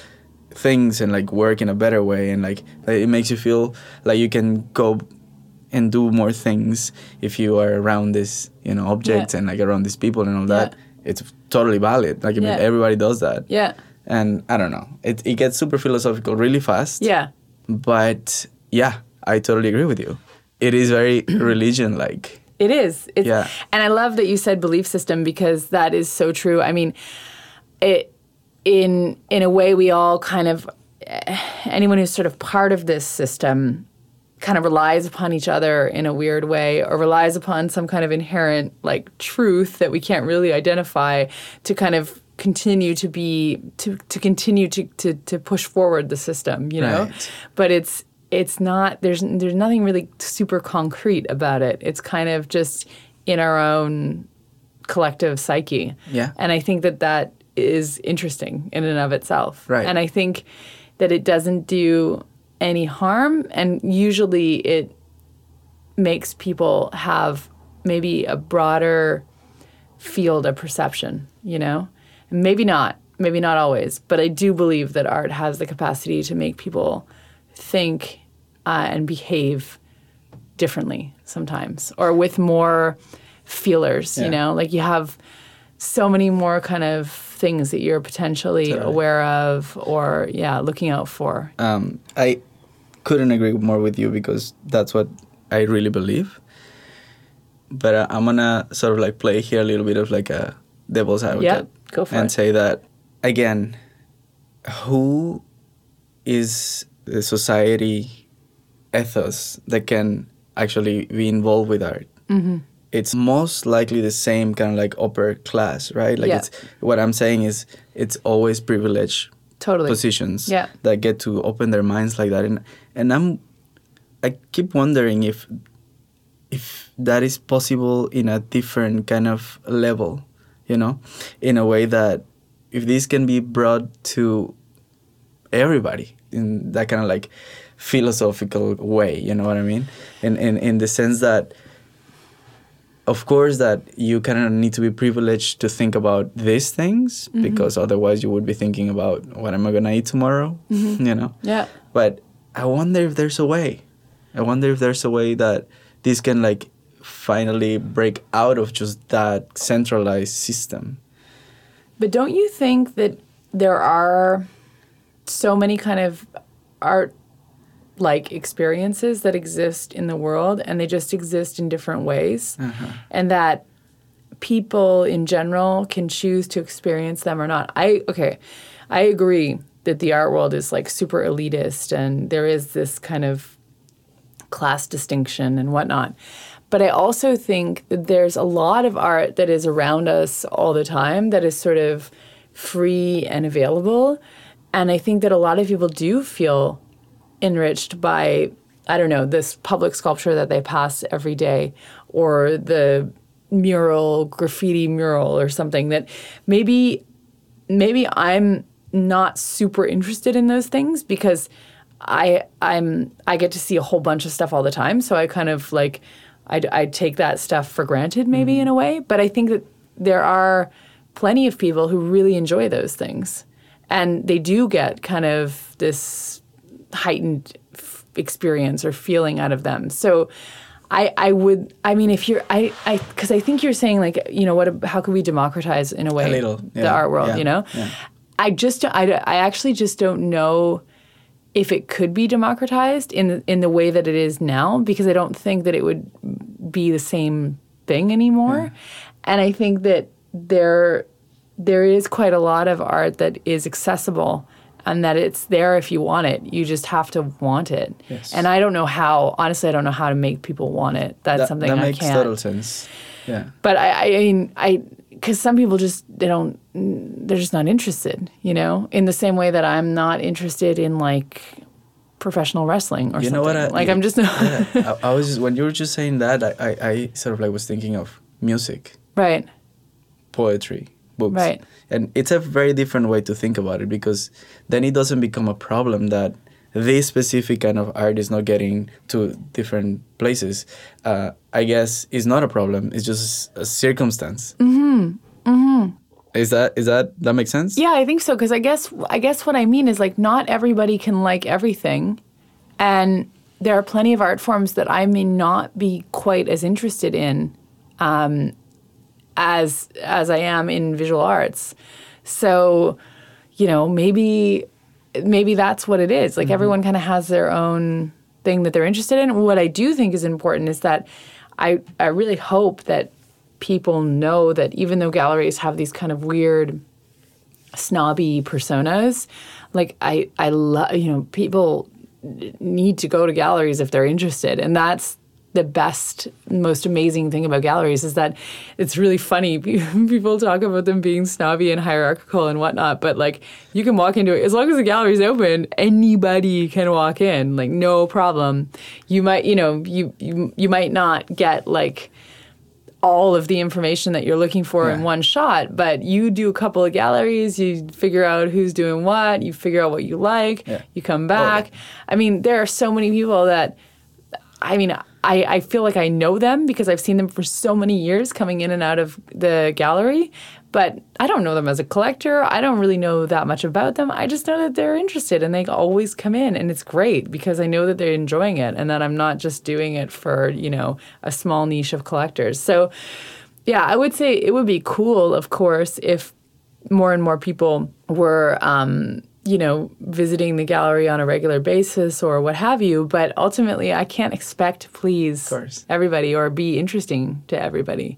things and like work in a better way, and like it makes you feel like you can go and do more things if you are around this, you know, object Yeah. and like around these people and all that. Yeah. It's totally valid. Like I mean, Yeah. everybody does that. yeah, And I don't know, it it gets super philosophical really fast. yeah, But yeah, I totally agree with you. It is very *clears throat* religion like. It is. It's, Yeah. And I love that you said belief system because that is so true. I mean, it in in a way we all kind of eh, anyone who's sort of part of this system kind of relies upon each other in a weird way or relies upon some kind of inherent like truth that we can't really identify to kind of continue to be to, to continue to, to to push forward the system you know Right. but it's it's not there's there's nothing really super concrete about it it's kind of just in our own collective psyche Yeah. and i think that that is interesting in and of itself Right. and i think that it doesn't do any harm and usually it makes people have maybe a broader field of perception you know maybe not maybe not always but i do believe that art has the capacity to make people think uh, and behave differently sometimes or with more feelers you know like you have so many more kind of things that you're potentially Totally. aware of or yeah looking out for Um, I couldn't agree more with you because that's what I really believe. But uh, I'm gonna sort of like play here a little bit of like a devil's advocate go for and it. say that again, who is the society ethos that can actually be involved with art? Mm-hmm. It's most likely the same kind of like upper class, right? Like Yeah. it's what I'm saying is it's always privileged totally positions Yeah. that get to open their minds like that and and I'm I keep wondering if if that is possible in a different kind of level you know in a way that if this can be brought to everybody in that kind of like philosophical way you know what I mean? In in in the sense that of course that you kind of need to be privileged to think about these things mm-hmm. because otherwise you would be thinking about what am i going to eat tomorrow? Mm-hmm. *laughs* You know? Yeah. But i wonder if there's a way. I wonder if there's a way that this can like finally break out of just that centralized system. But don't you think that there are so many kind of art like experiences that exist in the world and they just exist in different ways? Uh-huh. And that people in general can choose to experience them or not. I okay, I agree that the art world is like super elitist and there is this kind of class distinction and whatnot. But I also think that there's a lot of art that is around us all the time that is sort of free and available. And I think that a lot of people do feel enriched by, I don't know, this public sculpture that they pass every day or the mural, graffiti mural or something that maybe maybe I'm not super interested in those things because I I'm I get to see a whole bunch of stuff all the time, so I kind of like I I take that stuff for granted maybe mm-hmm. in a way, but I think that there are plenty of people who really enjoy those things. And they do get kind of this heightened f- experience or feeling out of them. So. I, I would I mean if you're I I because I think you're saying like you know what how could we democratize in a way little, the yeah, art world yeah, you know yeah. I just I, I actually just don't know if it could be democratized in the, in the way that it is now because I don't think that it would be the same thing anymore. And I think that there there is quite a lot of art that is accessible and that it's there if you want it. You just have to want it. Yes. And I don't know how honestly I don't know how to make people want it. That's That, something that I makes can't. total sense. Yeah. But I, I mean, I because some people just they don't they're just not interested, you know, in the same way that I'm not interested in like professional wrestling or You know what? I, like I'm just yeah, I, I was just, when you were just saying that, I, I, I sort of like was thinking of music, right, poetry, books, Right. and it's a very different way to think about it because then it doesn't become a problem that this specific kind of art is not getting to different places. Uh, I guess is not a problem. It's just a circumstance. Mm-hmm. Mm-hmm. Is that is that that makes sense? Yeah, I think so because I guess I guess what I mean is like not everybody can like everything, and there are plenty of art forms that I may not be quite as interested in, um, as as I am in visual arts. So, you know, maybe maybe that's what it is. Like mm-hmm. everyone kind of has their own thing that they're interested in. What I do think is important is that I I really hope that people know that even though galleries have these kind of weird snobby personas like i i love you know people need to go to galleries if they're interested and that's the best most amazing thing about galleries is that it's really funny *laughs* people talk about them being snobby and hierarchical and whatnot but like you can walk into it as long as the gallery's open anybody can walk in like no problem you might you know you you, you might not get like all of the information that you're looking for in one shot, but you do a couple of galleries, you figure out who's doing what, you figure out what you like, Yeah. you come back. I mean, there are so many people that, I mean, I, I feel like I know them because I've seen them for so many years coming in and out of the gallery, but I don't know them as a collector. I don't really know that much about them. I just know that they're interested and they always come in, and it's great because I know that they're enjoying it and that I'm not just doing it for, you know, a small niche of collectors. So, yeah, I would say it would be cool, of course, if more and more people were, um, you know, visiting the gallery on a regular basis or what have you. But ultimately, I can't expect to please everybody or be interesting to everybody.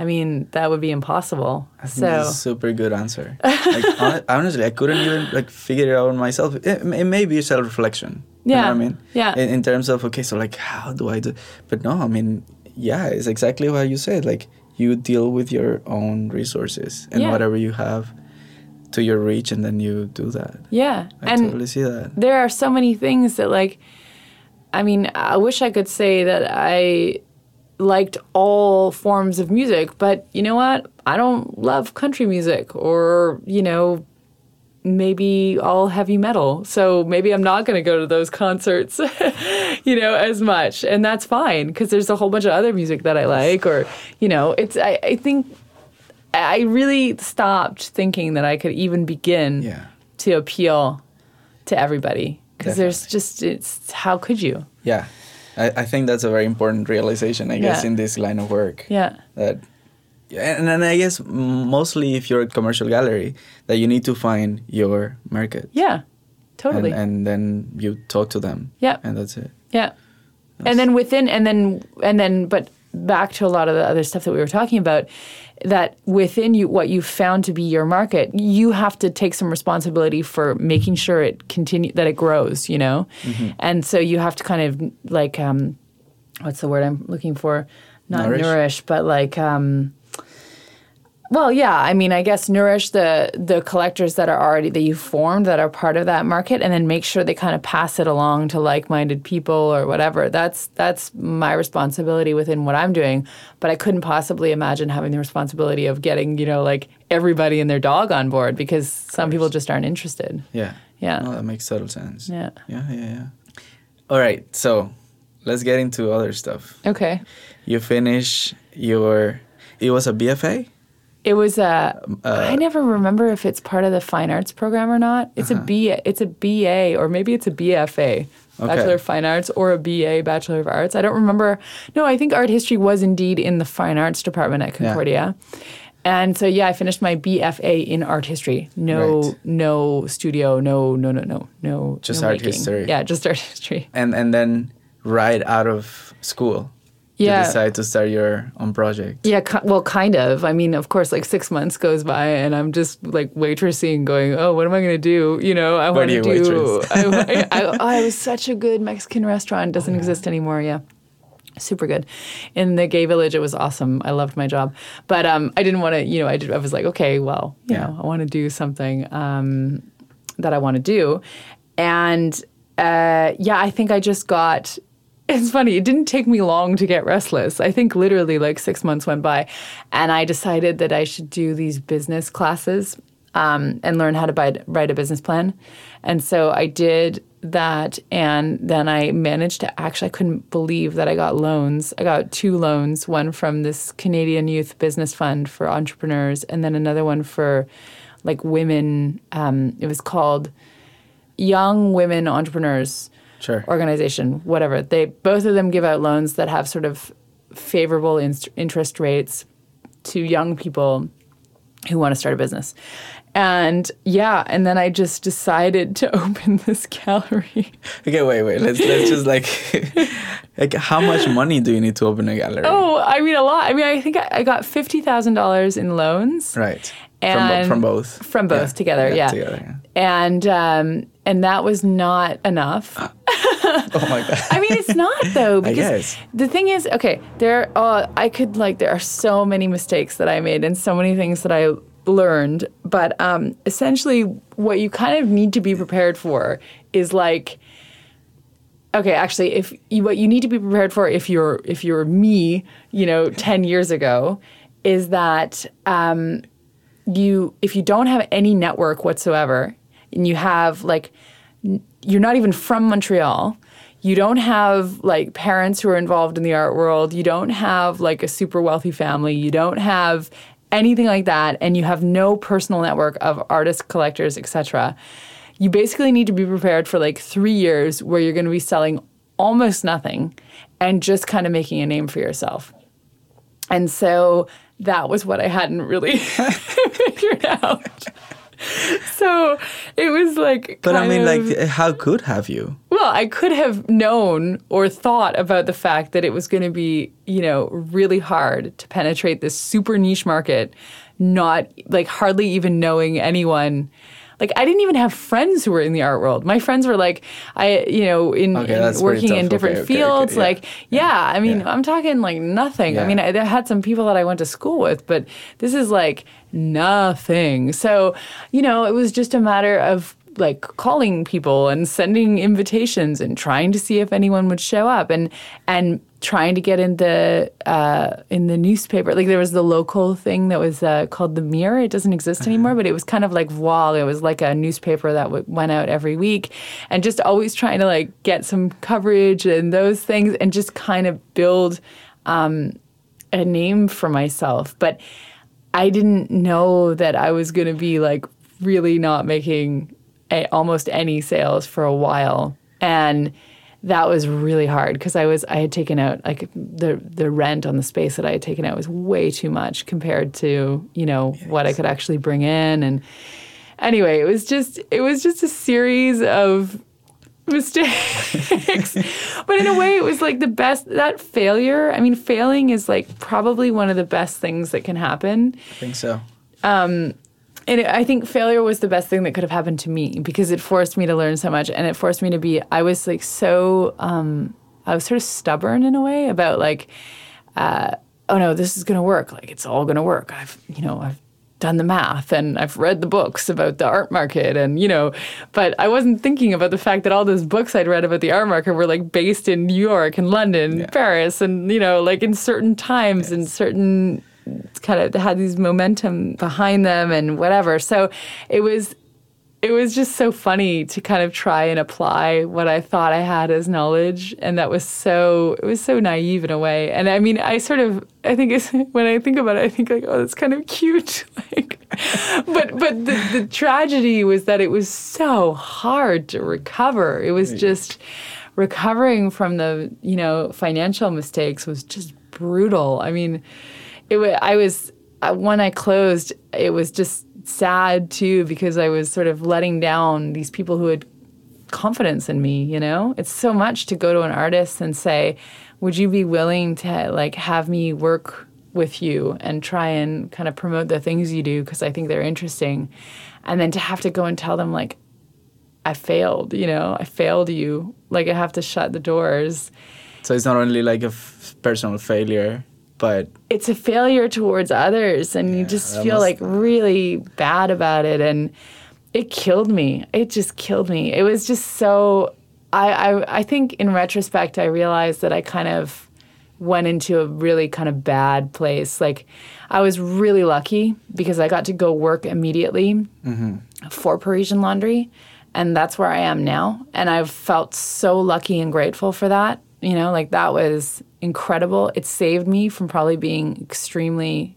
I mean, that would be impossible. I think So, super good answer. like, *laughs* hon- honestly, I couldn't even like figure it out myself. It, it may be self reflection. You know Yeah, what I mean? yeah. In, in terms of okay, so like how do I do? But no, I mean, yeah, it's exactly what you said. Like you deal with your own resources and Yeah. whatever you have to your reach, and then you do that. yeah. I and totally see that. there are so many things that like i mean i wish i could say that i liked all forms of music but you know what i don't love country music or you know maybe all heavy metal so maybe i'm not going to go to those *laughs* concerts *laughs* you know as much and that's fine because there's a whole bunch of other music that i like or you know it's i, I think i really stopped thinking that i could even begin Yeah. to appeal to everybody because there's just it's how could you Yeah, I, I think that's a very important realization. I guess Yeah. in this line of work. yeah that and then I guess mostly if you're a commercial gallery that you need to find your market yeah totally and, and then you talk to them Yeah. and that's it yeah and then within and then and then but back to a lot of the other stuff that we were talking about that within you what you found to be your market you have to take some responsibility for making sure it continue that it grows you know Mm-hmm. and so you have to kind of like um what's the word i'm looking for not Nourish? nourish, but like um well yeah i mean i guess nourish the the collectors that are already that you formed that are part of that market and then make sure they kind of pass it along to like-minded people or whatever. That's that's my responsibility within what i'm doing but i couldn't possibly imagine having the responsibility of getting you know like everybody and their dog on board because some people just aren't interested. Yeah. Yeah. no, that makes total sense. Yeah. Yeah yeah yeah. All right so let's get into other stuff. Okay. You finish your it was a bfa It was a. Uh, I never remember if it's part of the fine arts program or not. It's a uh-huh. B. It's a BA or maybe it's a BFA, Bachelor of Fine Arts, or a BA, Bachelor of Arts. I don't remember. No, I think art history was indeed in the fine arts department at Concordia. And so yeah, I finished my BFA in art history. No, Right. no studio, no, no, no, no, no. Just no art making. history. Yeah, just art history. And and then right out of school, Yeah. you decide to start your own project. Yeah, well, kind of. I mean, of course, like six months goes by, and I'm just like waitressing, going, "Oh, what am I going to do?" You know, I want do to do. waitress? *laughs* I, I, I, oh, it was *laughs* such a good Mexican restaurant. Doesn't exist anymore. Yeah, super good. In the gay village, it was awesome. I loved my job, but um, I didn't want to. You know, I, did, I was like, okay, well, you Yeah. know, I want to do something um, that I want to do, and uh, yeah, I think I just got. It's funny. It didn't take me long to get restless. I think literally like six months went by, and I decided that I should do these business classes um, and learn how to buy, write a business plan. And so I did that, and then I managed to actually. I couldn't believe that I got loans. I got two loans. One from this Canadian Youth Business Fund for entrepreneurs, and then another one for like women. Um, it was called Young Women Entrepreneurs Sure. organization, whatever. They both of them give out loans that have sort of favorable in- interest rates to young people who want to start a business. And yeah, and then I just decided to *laughs* open this gallery. Okay, wait, wait. Let's let's just like *laughs* like how much money do you need to open a gallery? Oh, I mean a lot. I mean, I think I, I got fifty thousand dollars in loans. Right. And from, from both. From both together, yeah. Together, yeah. And um, and that was not enough. *laughs* Oh my god. I mean, it's not *laughs* though because guess. the thing is, okay, there. Uh, I could like there are so many mistakes that I made and so many things that I learned, but um, essentially, what you kind of need to be prepared for is like. Okay, actually, if you, what you need to be prepared for if you're if you're me, you know, ten years ago, is that um, you if you don't have any network whatsoever, and you have like you're not even from Montreal. You don't have like parents who are involved in the art world. You don't have like a super wealthy family. You don't have anything like that and you have no personal network of artists, collectors, etc. You basically need to be prepared for like 3 years where you're going to be selling almost nothing and just kind of making a name for yourself. And so that was what I hadn't really *laughs* figured out. *laughs* So it was like But I mean, of- like, how could have you? well, I could have known or thought about the fact that it was going to be, you know, really hard to penetrate this super niche market, not like hardly even knowing anyone. Like I didn't even have friends who were in the art world. My friends were like, I, you know, in, Okay, in working in different Okay, okay, fields. yeah. Like, yeah, I mean, Yeah. I'm talking like nothing. I mean, I, I had some people that I went to school with, but this is like nothing. So, you know, it was just a matter of like calling people and sending invitations and trying to see if anyone would show up and and trying to get in the uh, in the newspaper. Like there was the local thing that was uh, called the Mirror. It doesn't exist anymore, but it was kind of like Voir. It was like a newspaper that w- went out every week, and just always trying to like get some coverage and those things, and just kind of build um, a name for myself. But I didn't know that I was going to be like really not making a, almost any sales for a while, and that was really hard because I was I had taken out like the the rent on the space that I had taken out was way too much compared to you know what I could actually bring in, and anyway, it was just it was just a series of *laughs* mistakes. but in a way, it was like the best. That failure, I mean, failing is like probably one of the best things that can happen. I think so. Um, And it, I think failure was the best thing that could have happened to me because it forced me to learn so much and it forced me to be, I was like so, um, I was sort of stubborn in a way about like, uh, oh no, this is going to work. Like it's all going to work. I've, you know, I've done the math and I've read the books about the art market and, you know, but I wasn't thinking about the fact that all those books I'd read about the art market were like based in New York and London, and Paris, and, you know, like in certain times and certain kind of had these momentum behind them and whatever. So it was it was just so funny to kind of try and apply what I thought I had as knowledge, and that was so it was so naive in a way. And I mean, I sort of I think it's, *laughs* when I think about it, I think like, oh, that's kind of cute. *laughs* like, but but the, the tragedy was that it was so hard to recover. It was just recovering from the you know financial mistakes was just brutal. I mean, it I was uh, when I closed, it was just sad too because I was sort of letting down these people who had confidence in me, you know? It's so much to go to an artist and say, "Would you be willing to like have me work with you and try and kind of promote the things you do because I think they're interesting." And then to have to go and tell them like I failed, you know, I failed you. Like I have to shut the doors. So it's not only like a f- personal failure, but it's a failure towards others and yeah, you just feel must... like really bad about it and it killed me. It just killed me. It was just so I, I i think in retrospect i realized that i kind of went into a really kind of bad place. Like i was really lucky because i got to go work immediately mm-hmm. for parisian laundry and that's where i am now and i've felt so lucky and grateful for that you know like that was incredible. It saved me from probably being extremely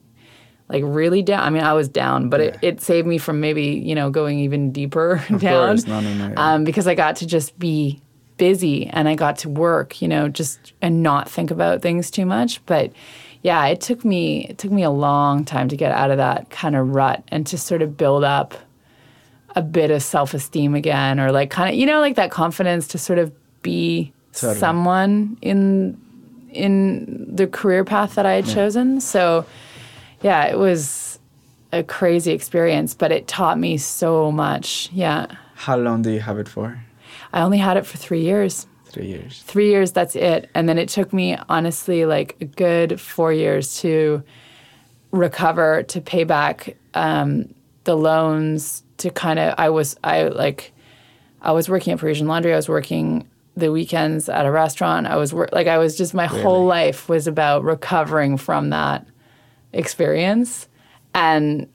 like really down. I mean, I was down, but yeah. it, it saved me from maybe, you know, going even deeper *laughs* of down. Course. No, no, no, yeah. um, because I got to just be busy and I got to work, you know, just and not think about things too much. But yeah, it took me it took me a long time to get out of that kind of rut and to sort of build up a bit of self-esteem again or like kind of you know like that confidence to sort of be totally. someone in in the career path that I had yeah. chosen. So, yeah, it was a crazy experience, but it taught me so much. Yeah. How long do you have it for? I only had it for three years. Three years. Three years, that's it. And then it took me, honestly, like a good four years to recover, to pay back um, the loans, to kind of, I was, I like, I was working at Parisian Laundry. I was working the weekends at a restaurant. I was work like I was just my really? whole life was about recovering from that experience, and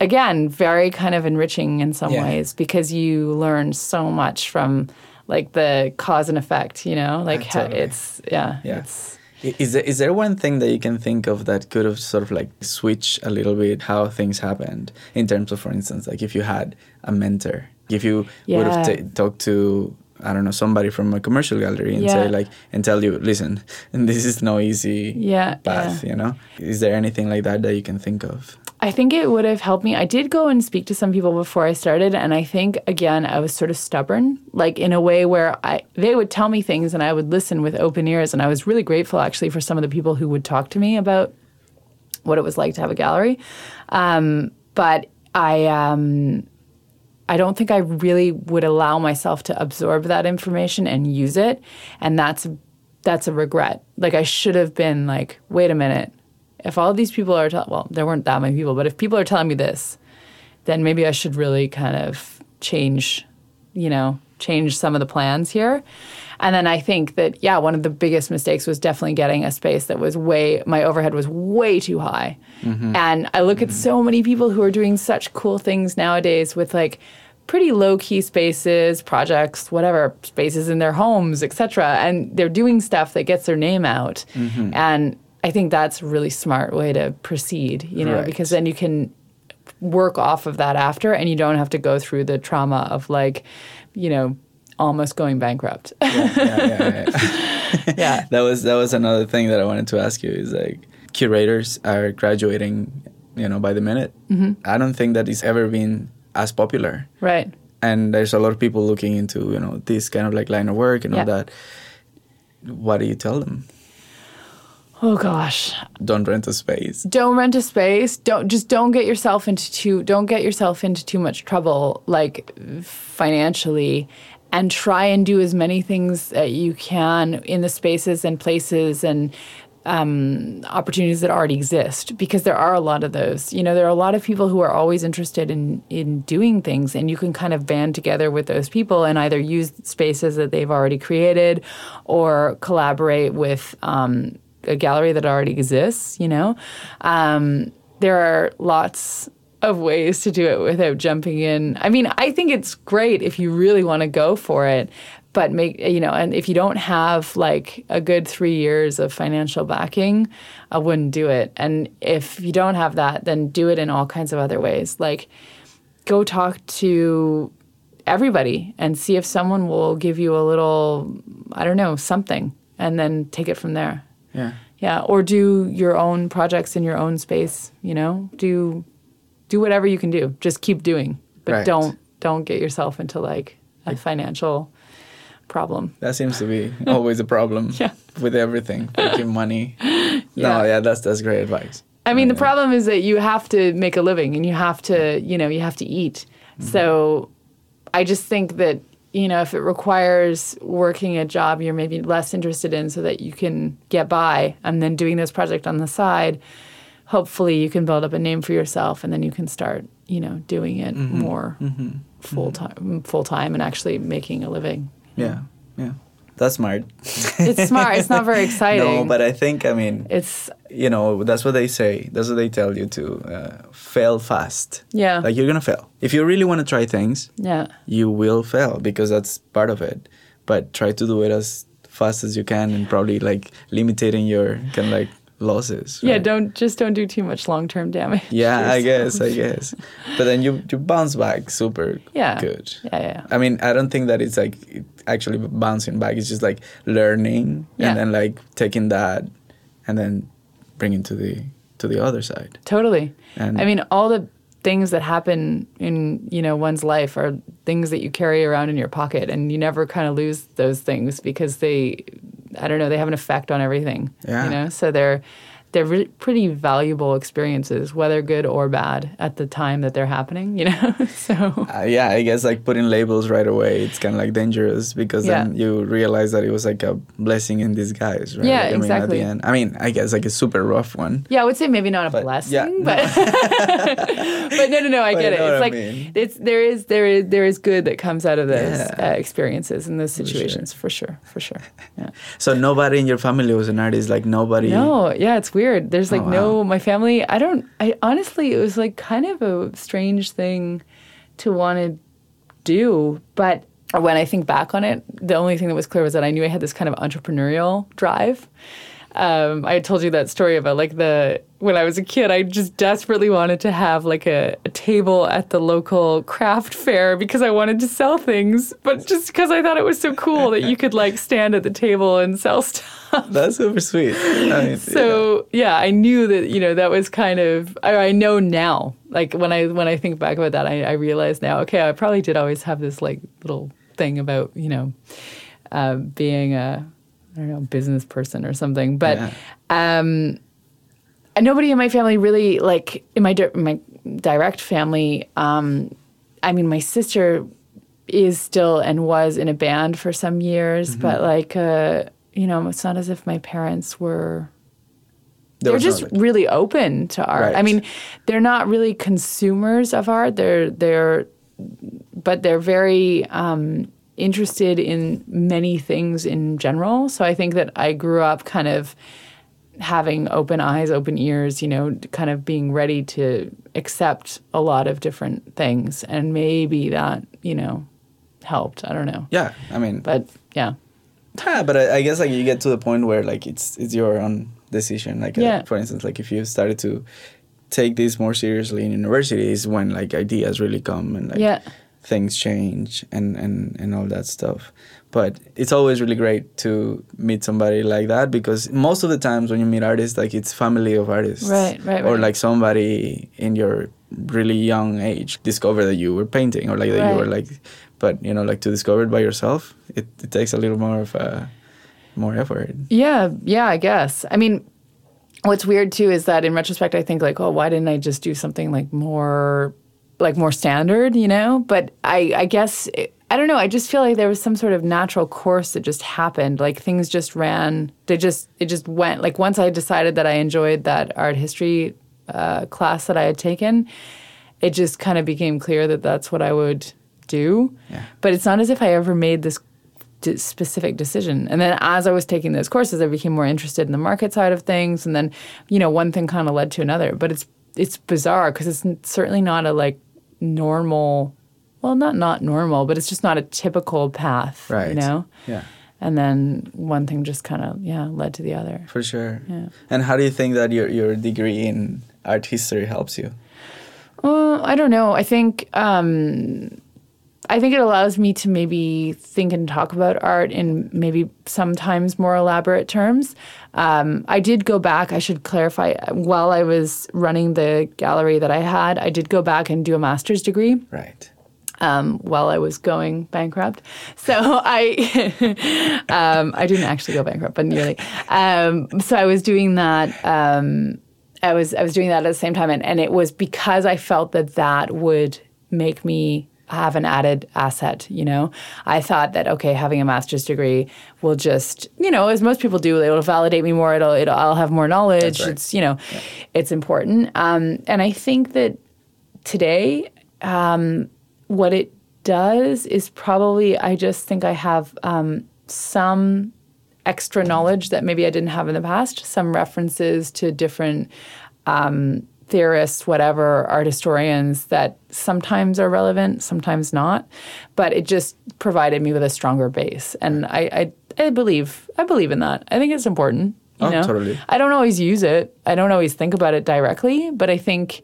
again, very kind of enriching in some yeah. ways because you learn so much from like the cause and effect. You know, like totally. it's yeah, yeah. It's, is there, is there one thing that you can think of that could have sort of like switched a little bit how things happened in terms of, for instance, like if you had a mentor, if you yeah. would have t- talked to I don't know somebody from a commercial gallery and yeah. say like and tell you listen and *laughs* this is no easy yeah, path yeah. you know is there anything like that that you can think of I think it would have helped me. I did go and speak to some people before I started, and I think again I was sort of stubborn, like in a way where I they would tell me things and I would listen with open ears, and I was really grateful actually for some of the people who would talk to me about what it was like to have a gallery. Um, but I um, I don't think I really would allow myself to absorb that information and use it, and that's that's a regret. Like I should have been like, wait a minute, if all these people are telling, well, there weren't that many people, but if people are telling me this, then maybe I should really kind of change, you know, change some of the plans here. And then I think that, yeah, one of the biggest mistakes was definitely getting a space that was way, my overhead was way too high. Mm-hmm. And I look mm-hmm. at so many people who are doing such cool things nowadays with like pretty low key spaces, projects, whatever, spaces in their homes, etc. And they're doing stuff that gets their name out. Mm-hmm. And I think that's a really smart way to proceed, you know, right. because then you can work off of that after and you don't have to go through the trauma of like, you know, almost going bankrupt. yeah, yeah, yeah, yeah. *laughs* *laughs* that was that was another thing that I wanted to ask you is like curators are graduating, you know, by the minute. Mm-hmm. I don't think that it's ever been as popular. Right. And there's a lot of people looking into, you know, this kind of like line of work and all that. What do you tell them? Oh gosh. Don't rent a space. Don't rent a space. Don't just don't get yourself into too don't get yourself into too much trouble like financially and try and do as many things that you can in the spaces and places and um, opportunities that already exist because there are a lot of those. You know, there are a lot of people who are always interested in in doing things, and you can kind of band together with those people and either use spaces that they've already created or collaborate with um, a gallery that already exists. You know, um, there are lots of ways to do it without jumping in. I mean, I think it's great if you really want to go for it, but make you know, and if you don't have like a good three years of financial backing, I wouldn't do it. And if you don't have that, then do it in all kinds of other ways. Like, go talk to everybody and see if someone will give you a little, I don't know, something, and then take it from there. Yeah. Yeah, or do your own projects in your own space. You know, do do whatever you can do. Just keep doing, but Right. don't don't get yourself into like a financial problem. That seems to be always a problem *laughs* Yeah. with everything, making money. *laughs* No, Yeah. yeah, that's that's great advice. I mean, the problem is that you have to make a living and you have to, you know, you have to eat. Mm-hmm. So I just think that, you know, if it requires working a job you're maybe less interested in so that you can get by and then doing this project on the side, hopefully you can build up a name for yourself and then you can start, you know, doing it Mm-hmm. more full time full time and actually making a living. Yeah, yeah, that's smart. It's *laughs* smart. it's not very exciting. no, but I think I mean, it's you know, that's what they say. That's what they tell you to uh, fail fast. yeah. Like you're gonna fail if you really want to try things. yeah. You will fail because that's part of it. But try to do it as fast as you can and probably like limiting your kind of like losses. Yeah, right? don't just don't do too much long term damage. Yeah, I *laughs* guess, I *laughs* guess. But then you you bounce back super Yeah. good. Yeah, yeah. I mean, I don't think that it's like actually bouncing back. It's just like learning Yeah. and then like taking that and then bringing to the to the other side. Totally. And- I mean, all the things that happen in you know one's life are things that you carry around in your pocket, and you never kind of lose those things because they, I don't know, they have an effect on everything. Yeah. You know, so they're they're re- pretty valuable experiences, whether good or bad, at the time that they're happening. You know, *laughs* so Uh, yeah, I guess like putting labels right away, it's kind of like dangerous because then you realize that it was like a blessing in disguise, right? Yeah, Like, I mean, exactly. at the end, I mean, I guess like a super rough one. Yeah, I would say maybe not a But, blessing, yeah, no. but *laughs* but no, no, no, I But get it. It's like mean. it's there is there is there is good that comes out of those Yeah. uh, experiences and those sure. situations for sure, for sure. Yeah. *laughs* So nobody in your family was an artist, like nobody. No, yeah, it's weird. There's oh, like Oh, no my family. I don't. I honestly, it was like kind of a strange thing to want to do, but when I think back on it, the only thing that was clear was that I knew I had this kind of entrepreneurial drive. Um, I told you that story about like the when I was a kid, I just desperately wanted to have like a, a table at the local craft fair because I wanted to sell things, but just because I thought it was so cool that you could like stand at the table and sell *laughs* stuff. That's super sweet. I mean, So yeah, I knew that you know that was kind of I, I know now. Like when I when I think back about that, I, I realize now. Okay, I probably did always have this like little thing about you know uh, being a I don't know business person or something. But um, nobody in my family really like in my di- my direct family. Um, I mean, my sister is still and was in a band for some years, but like uh, you know, it's not as if my parents were there they're just like- really open to art. I mean, they're not really consumers of art. They're they're, but they're very um, interested in many things in general. So I think that I grew up kind of having open eyes, open ears. You know, kind of being ready to accept a lot of different things, and maybe that you know helped. I don't know, yeah, I mean, but yeah, Yeah, but I, I guess like you get to the point where like it's it's your own decision. Like uh, Yeah. for instance, like if you started to take this more seriously in university is when like ideas really come and like Yeah. Things change and and and all that stuff. But it's always really great to meet somebody like that because most of the times when you meet artists, like it's family of artists, Right, right, right. or like somebody in your really young age discover that you were painting or like that you were like but you know like to discover it by yourself it, it takes a little more of a more effort Yeah, yeah, I guess. I mean, what's weird too is that in retrospect, I think like, oh, why didn't I just do something like more, like more standard, you know? But I, I guess I don't know. I just feel like there was some sort of natural course that just happened. Like things just ran. They just it just went. Like once I decided that I enjoyed that art history uh, class that I had taken, it just kind of became clear that that's what I would do. Yeah. But it's not as if I ever made this d- specific decision. And then as I was taking those courses, I became more interested in the market side of things. And then, you know, one thing kind of led to another. But it's it's bizarre because it's certainly not a like normal. Well, not not normal, but it's just not a typical path. Right. You know. Yeah. And then one thing just kind of yeah led to the other. For sure. Yeah. And how do you think that your, your degree in art history helps you? Uh, I don't know. I think um, I think it allows me to maybe think and talk about art in maybe sometimes more elaborate terms. Um, I did go back. I should clarify. While I was running the gallery that I had, I did go back and do a master's degree Right. um, while I was going bankrupt. So I, *laughs* um, I didn't actually go bankrupt, but nearly. Um, so I was doing that. Um, I was I was doing that at the same time, and, and it was because I felt that that would make me have an added asset. You know, I thought that okay, having a master's degree will just you know, as most people do, it'll validate me more. It'll, it'll I'll have more knowledge. right. It's you know, it's important. Um, and I think that today um, what it does is probably I just think I have um, some extra knowledge that maybe I didn't have in the past, some references to different um, theorists, whatever, art historians that sometimes are relevant, sometimes not. But it just provided me with a stronger base, and I, I, I believe I believe in that. I think it's important. You Oh, know? totally. I don't always use it. I don't always think about it directly, but I think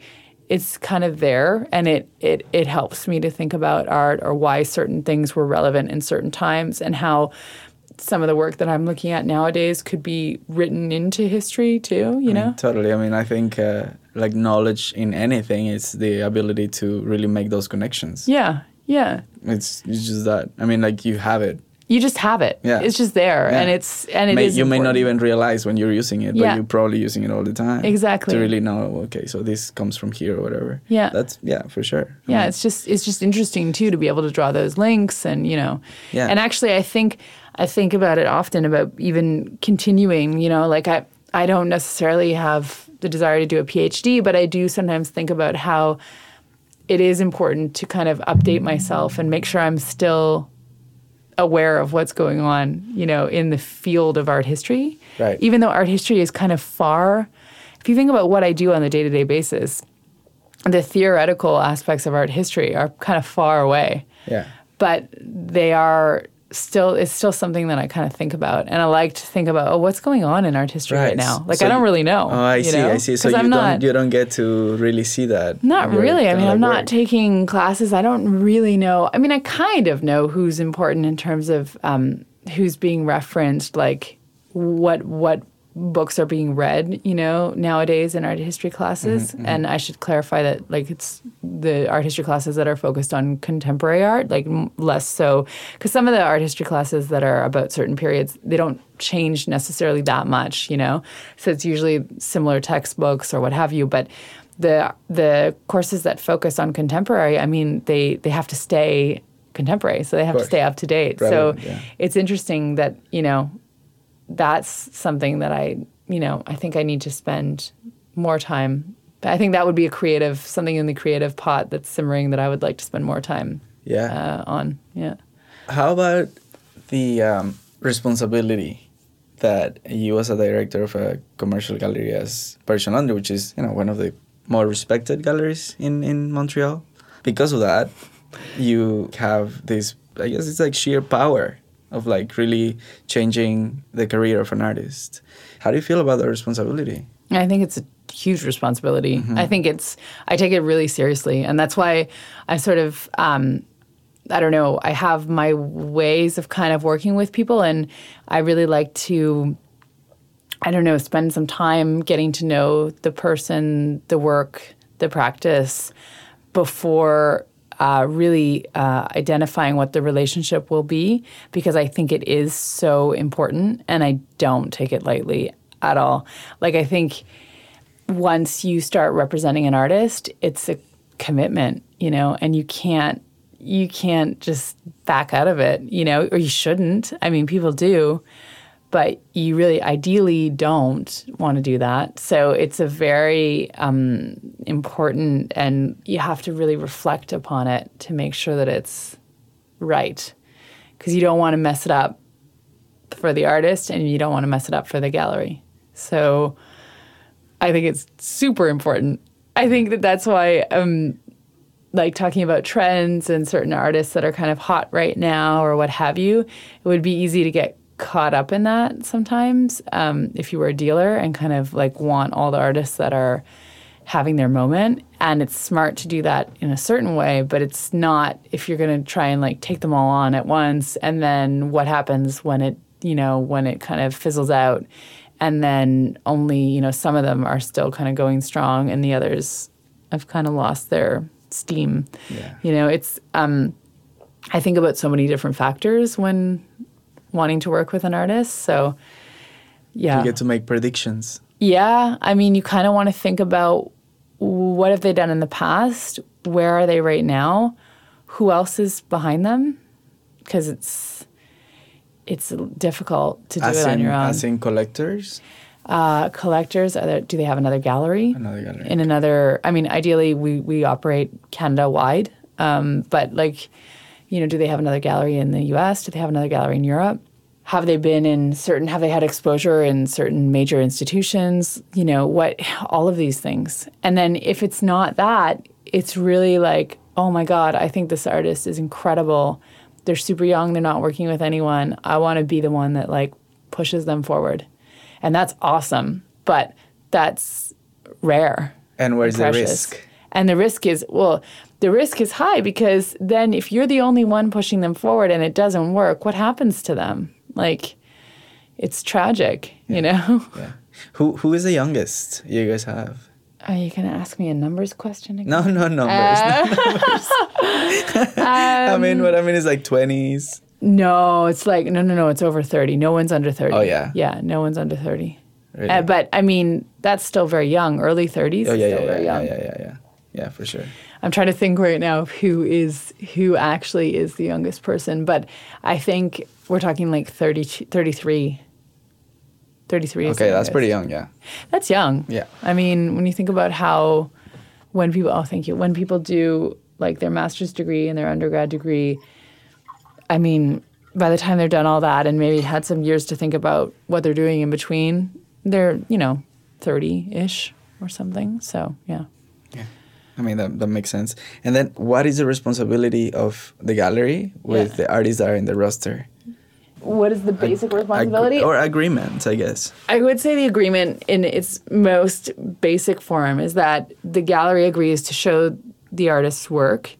it's kind of there and it, it it helps me to think about art or why certain things were relevant in certain times and how some of the work that I'm looking at nowadays could be written into history too, you know? Totally. I mean, I think uh, like knowledge in anything is the ability to really make those connections. Yeah. Yeah. It's, it's just that. I mean, like you have it. You just have it. Yeah. It's just there Yeah. and it's and it may, is you may not even realize when you're using it, but you're probably using it all the time. Exactly. To really know, okay, so this comes from here or whatever. Yeah. That's yeah, for sure. I yeah mean, it's just it's just interesting too to be able to draw those links and you know Yeah. and actually i think i think about it often about even continuing you know like i i don't necessarily have the desire to do a phd but i do sometimes think about how it is important to kind of update myself and make sure i'm still aware of what's going on you know in the field of art history Right. even though art history is kind of far if you think about what i do on a day-to-day basis the theoretical aspects of art history are kind of far away, yeah. but they are still it's still something that I kind of think about, and I like to think about oh what's going on in art history right, Right. now. Like So I don't really know. Oh, I see. know? I see. So you I'm don't not you don't get to really see that. not really. I mean, like I'm not work. taking classes. I don't really know. I mean, I kind of know who's important in terms of um, who's being referenced, like what what books are being read, you know, nowadays in art history classes. Mm-hmm, And I should clarify that, like, it's the art history classes that are focused on contemporary art, like m- less so, because some of the art history classes that are about certain periods, they don't change necessarily that much, you know. So it's usually similar textbooks or what have you, but the the courses that focus on contemporary, I mean, they they have to stay contemporary, so they have to stay up to date. Relevant, so yeah. it's interesting that you know that's something that I you know I think I need to spend more time. I think that would be a creative something in the creative pot that's simmering that I would like to spend more time Yeah. uh, on. Yeah. How about the um, responsibility that you, as a director of a commercial gallery as Parisian Laundry, which is you know one of the more respected galleries in in Montreal, because of that, you have this. I guess it's like sheer power of like really changing the career of an artist. How do you feel about the responsibility? I think it's a huge responsibility. I think it's I take it really seriously, and that's why I sort of um, I don't know. I have my ways of kind of working with people, and I really like to I don't know spend some time getting to know the person, the work, the practice before. Uh, really uh, identifying what the relationship will be because I think it is so important and I don't take it lightly at all. Like, I think once you start representing an artist, it's a commitment, you know, and you can't you can't just back out of it, you know, or you shouldn't. I mean, people do, but you really ideally don't want to do that. So it's a very um, important, and you have to really reflect upon it to make sure that it's right, because you don't want to mess it up for the artist, and you don't want to mess it up for the gallery. So I think it's super important. I think that that's why um like talking about trends and certain artists that are kind of hot right now or what have you, it would be easy to get caught up in that sometimes um, if you were a dealer and kind of like want all the artists that are having their moment. And it's smart to do that in a certain way but it's not if you're going to try and like take them all on at once and then what happens when it you know when it kind of fizzles out. And then only you know some of them are still kind of going strong and the others have kind of lost their steam. Yeah. you know it's um i think about so many different factors when wanting to work with an artist so yeah You get to make predictions. yeah, I mean, you kind of want to think about what have they done in the past? Where are they right now? Who else is behind them? Because it's it's difficult to do As it on in, your own. as in collectors. uh, collectors, there, do they have another gallery? Another gallery. In another, I mean, ideally, we we operate Canada wide, um, but like, you know, do they have another gallery in the U.S.? Do they have another gallery in Europe? Have they been in certain? Have they had exposure in certain major institutions? You know, what? All of these things, and then if it's not that, it's really like, oh my God, I think this artist is incredible. They're super young. They're not working with anyone. I want to be the one that like pushes them forward, and that's awesome. But that's rare And where's the precious. risk? And the risk is well, the risk is high because then if you're the only one pushing them forward and it doesn't work, what happens to them? Like it's tragic, you know? *laughs* Yeah. Who who is the youngest you guys have? Are you gonna ask me a numbers question again? No, no numbers. no numbers. *laughs* I Um, mean, what I mean is like twenties. No, it's like no no no, it's over thirty. No one's under thirty. Oh, yeah? Yeah, no one's under thirty. Really? Uh, but I mean, that's still very young. Early thirties oh yeah, yeah, still yeah, very yeah, young. yeah, yeah, yeah, yeah, for sure. I'm trying to think right now of who is who actually is the youngest person, but I think we're talking like 30, 33. 33 is the Okay, that's pretty young. Yeah. That's young. Yeah. I mean, when you think about how when people oh thank you, when people do like their master's degree and their undergrad degree, I mean, by the time they're done all that and maybe had some years to think about what they're doing in between, they're, you know, 30-ish or something. So, yeah yeah. I mean that that makes sense. And then, what is the responsibility of the gallery with Yeah. the artists that are in the roster? What is the basic Ag- responsibility? or agreement, I guess. I would say the agreement in its most basic form is that the gallery agrees to show the artist's work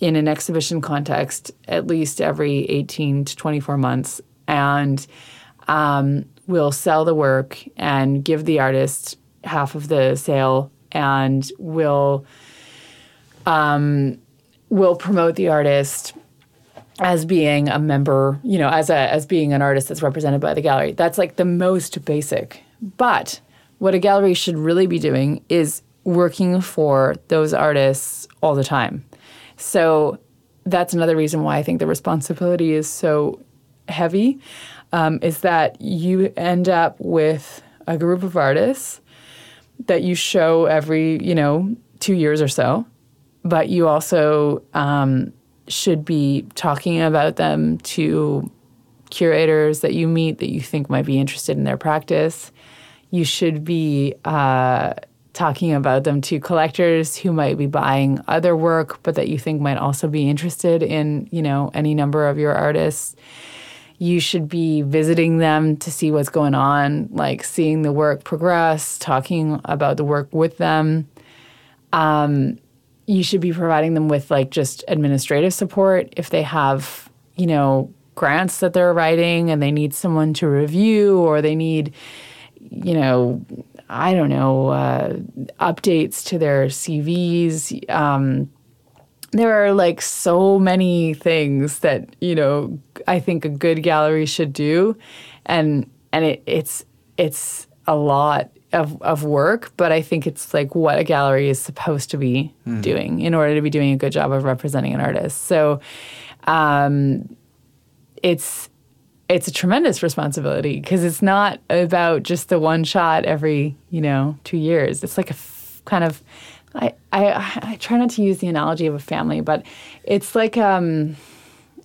in an exhibition context at least every 18 to 24 months and um, will sell the work and give the artist half of the sale and will um, will promote the artist as being a member, you know, as a as being an artist that's represented by the gallery. That's like the most basic. But what a gallery should really be doing is working for those artists all the time. So that's another reason why I think the responsibility is so heavy. Um, is that you end up with a group of artists that you show every, you know, two years or so, but you also um, should be talking about them to curators that you meet that you think might be interested in their practice. You should be uh, talking about them to collectors who might be buying other work, but that you think might also be interested in, you know, any number of your artists. You should be visiting them to see what's going on, like seeing the work progress, talking about the work with them you should be providing them with like just administrative support if they have, you know, grants that they're writing and they need someone to review or they need, you know, I don't know, uh, updates to their CVs. Um, there are like so many things that you know I think a good gallery should do, and and it, it's it's a lot of, of work, but I think it's like what a gallery is supposed to be doing in order to be doing a good job of representing an artist. So, um, it's it's a tremendous responsibility because it's not about just the one shot every you know two years. It's like a f- kind of I, I I try not to use the analogy of a family, but it's like um,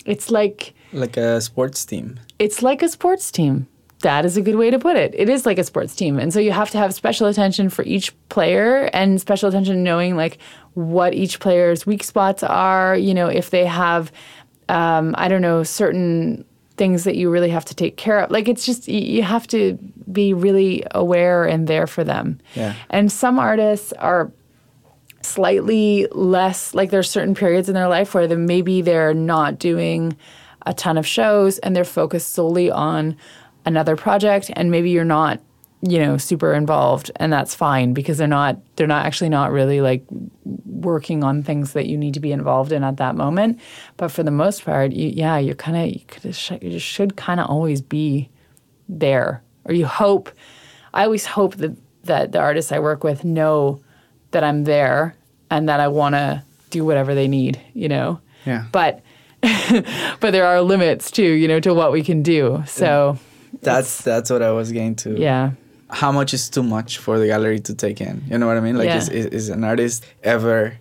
it's like Like a sports team. it's like a sports team. That is a good way to put it. It is like a sports team. And so you have to have special attention for each player and special attention knowing like what each player's weak spots are, you know, if they have um, I don't know, certain things that you really have to take care of. Like it's just you have to be really aware and there for them. Yeah. And some artists are slightly less like there's certain periods in their life where they, maybe they're not doing a ton of shows and they're focused solely on another project and maybe you're not you know super involved and that's fine because they're not they're not actually not really like working on things that you need to be involved in at that moment. But for the most part you, yeah you're kind of you, could, you should kind of always be there. Or you hope i always hope that that the artists i work with know that i'm there and that i want to do whatever they need you know? Yeah. but *laughs* but there are limits too you know to what we can do. So That's that's what I was getting to. yeah How much is too much for the gallery to take in? You know what I mean? Like, Yeah. is, is is an artist ever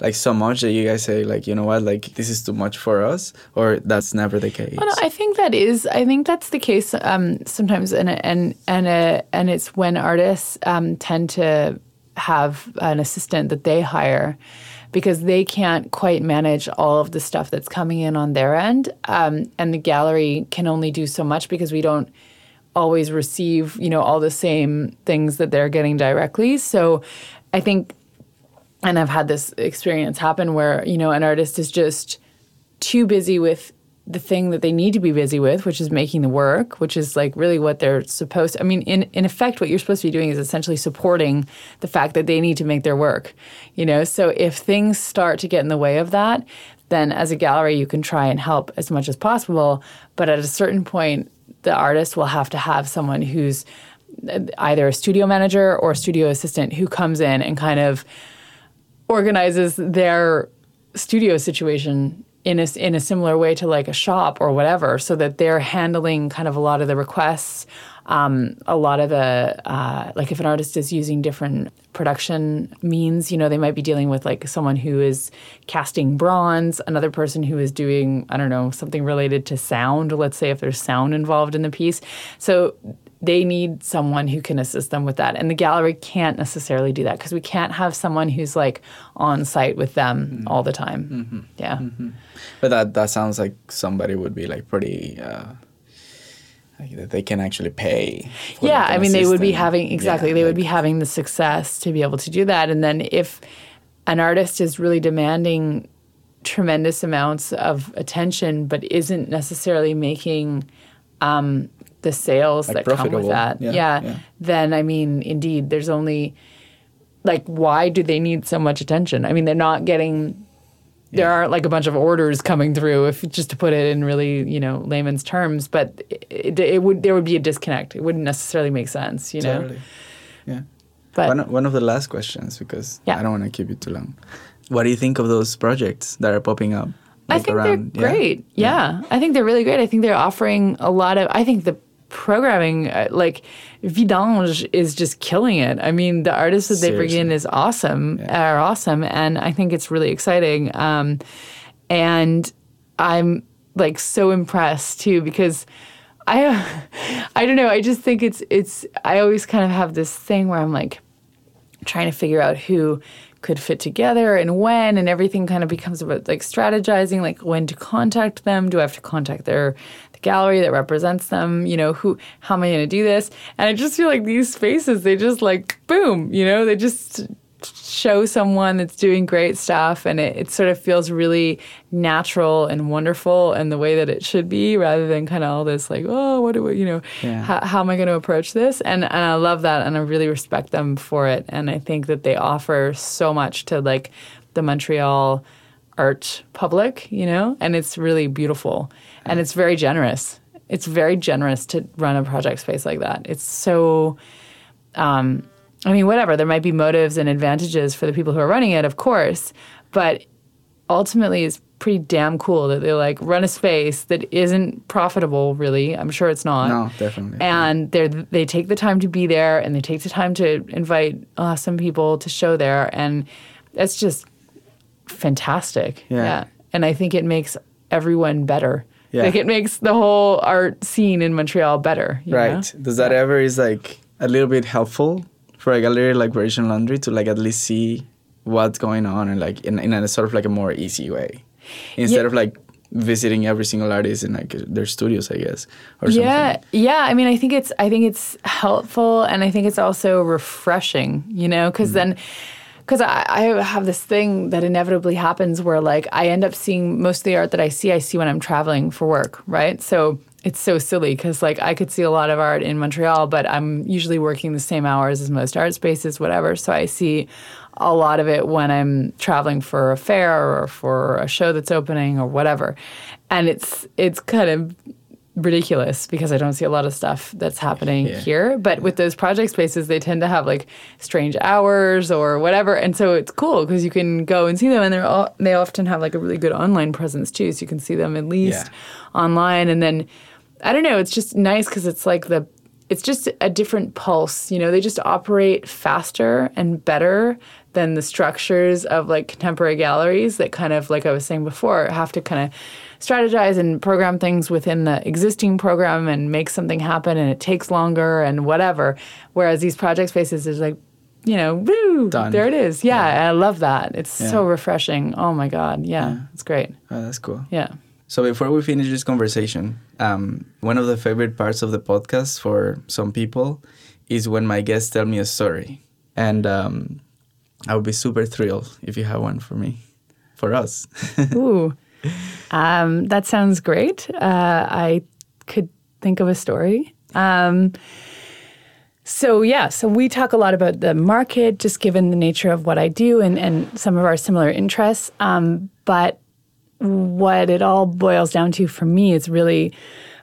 like so much that you guys say like, you know what, like this is too much for us, or that's never the case? Well, no, I think that is. I think that's the case um, sometimes, and and and uh, and it's when artists um, tend to have an assistant that they hire because they can't quite manage all of the stuff that's coming in on their end, um, and the gallery can only do so much because we don't always receive you know all the same things that they're getting directly. So, I think and I've had this experience happen where, you know, an artist is just too busy with the thing that they need to be busy with, which is making the work, which is like really what they're supposed to, I mean, in, in effect, what you're supposed to be doing is essentially supporting the fact that they need to make their work. You know, so if things start to get in the way of that, then as a gallery you can try and help as much as possible. But at a certain point, the artist will have to have someone who's either a studio manager or a studio assistant who comes in and kind of organizes their studio situation in a, in a similar way to like a shop or whatever, so that they're handling kind of a lot of the requests, um, a lot of the uh, like if an artist is using different production means, you know, they might be dealing with like someone who is casting bronze, another person who is doing I don't know something related to sound. Let's say if there's sound involved in the piece, so they need someone who can assist them with that. And the gallery can't necessarily do that because we can't have someone who's like on site with them all the time. Yeah. But that that sounds like somebody would be like pretty. Uh, they can actually pay. Yeah. I mean, they would be having, exactly, Yeah, they would be having the success to be able to do that. And then if an artist is really demanding tremendous amounts of attention but isn't necessarily making um, the sales Like that come with that Yeah, yeah, yeah. then i mean indeed there's only like why do they need so much attention i mean they're not getting there aren't like a bunch of orders coming through if just to put it in really you know layman's terms but it, it would there would be a disconnect it wouldn't necessarily make sense you know Totally. Yeah. but one, one of the last questions because Yeah. I don't want to keep you too long. What do you think of those projects that are popping up? I think around- they're yeah? great. Yeah. I think they're really great. I think they're offering a lot of. I think the programming, uh, like Vidange, is just killing it. I mean, the artists that they bring in is awesome. Are awesome, and I think it's really exciting. Um, and I'm like so impressed too because. I, *laughs* I don't know. I just think it's it's. I always kind of have this thing where I'm like, trying to figure out who could fit together and when and everything kind of becomes about like strategizing like when to contact them do i have to contact their the gallery that represents them you know who how am i going to do this? And i just feel like these spaces they just like boom you know? They just show someone that's doing great stuff and it, it sort of feels really natural and wonderful and the way that it should be rather than kind of all this like oh what do we you know Yeah. how, how am i going to approach this? And and i love that and i really respect them for it and i think that they offer so much to like the montreal art public you know? And it's really beautiful and it's very generous it's very generous to run a project space like that it's so um, I mean, whatever. There might be motives and advantages for the people who are running it, of course, but ultimately, it's pretty damn cool that they like run a space that isn't profitable. Really, I'm sure it's not. No, definitely. And they they take the time to be there, and they take the time to invite uh, some people to show there, and that's just fantastic. Yeah. And I think it makes everyone better. Yeah. Like it makes the whole art scene in Montreal better. you know? Right. Does that ever is like a little bit helpful for a gallery like Parisian Laundry to like at least see what's going on and like in, in a sort of like a more easy way instead Yeah. of like visiting every single artist in like their studios, I guess, or yeah something. yeah i mean i think it's i think it's helpful and i think it's also refreshing you know because Mm. then because I, I have this thing that inevitably happens where like i end up seeing most of the art that i see i see when i'm traveling for work right? So it's so silly because like i could see a lot of art in montreal but i'm usually working the same hours as most art spaces whatever. So i see a lot of it when i'm traveling for a fair or for a show that's opening or whatever. And it's it's kind of ridiculous because I don't see a lot of stuff that's happening Yeah. here. But with those project spaces, they tend to have like strange hours or whatever, and so it's cool because you can go and see them, and they're all, they often have like a really good online presence too, so you can see them at least Yeah. online, and then I don't know, it's just nice because it's like the it's just a different pulse. You know, they just operate faster and better than the structures of like contemporary galleries that kind of, like I was saying before, have to kind of strategize and program things within the existing program and make something happen and it takes longer and whatever. Whereas these project spaces is like, you know, woo, Done. there it is. Yeah, I love that. It's Yeah. so refreshing. Oh my God. Yeah, it's great. Oh, that's cool. Yeah. So before we finish this conversation, um, one of the favorite parts of the podcast for some people is when my guests tell me a story, and um, I would be super thrilled if you have one for me, for us. *laughs* Ooh, um, that sounds great. Uh, I could think of a story. Um, so yeah, so we talk a lot about the market, just given the nature of what I do and, and some of our similar interests. Um, but what it all boils down to for me is really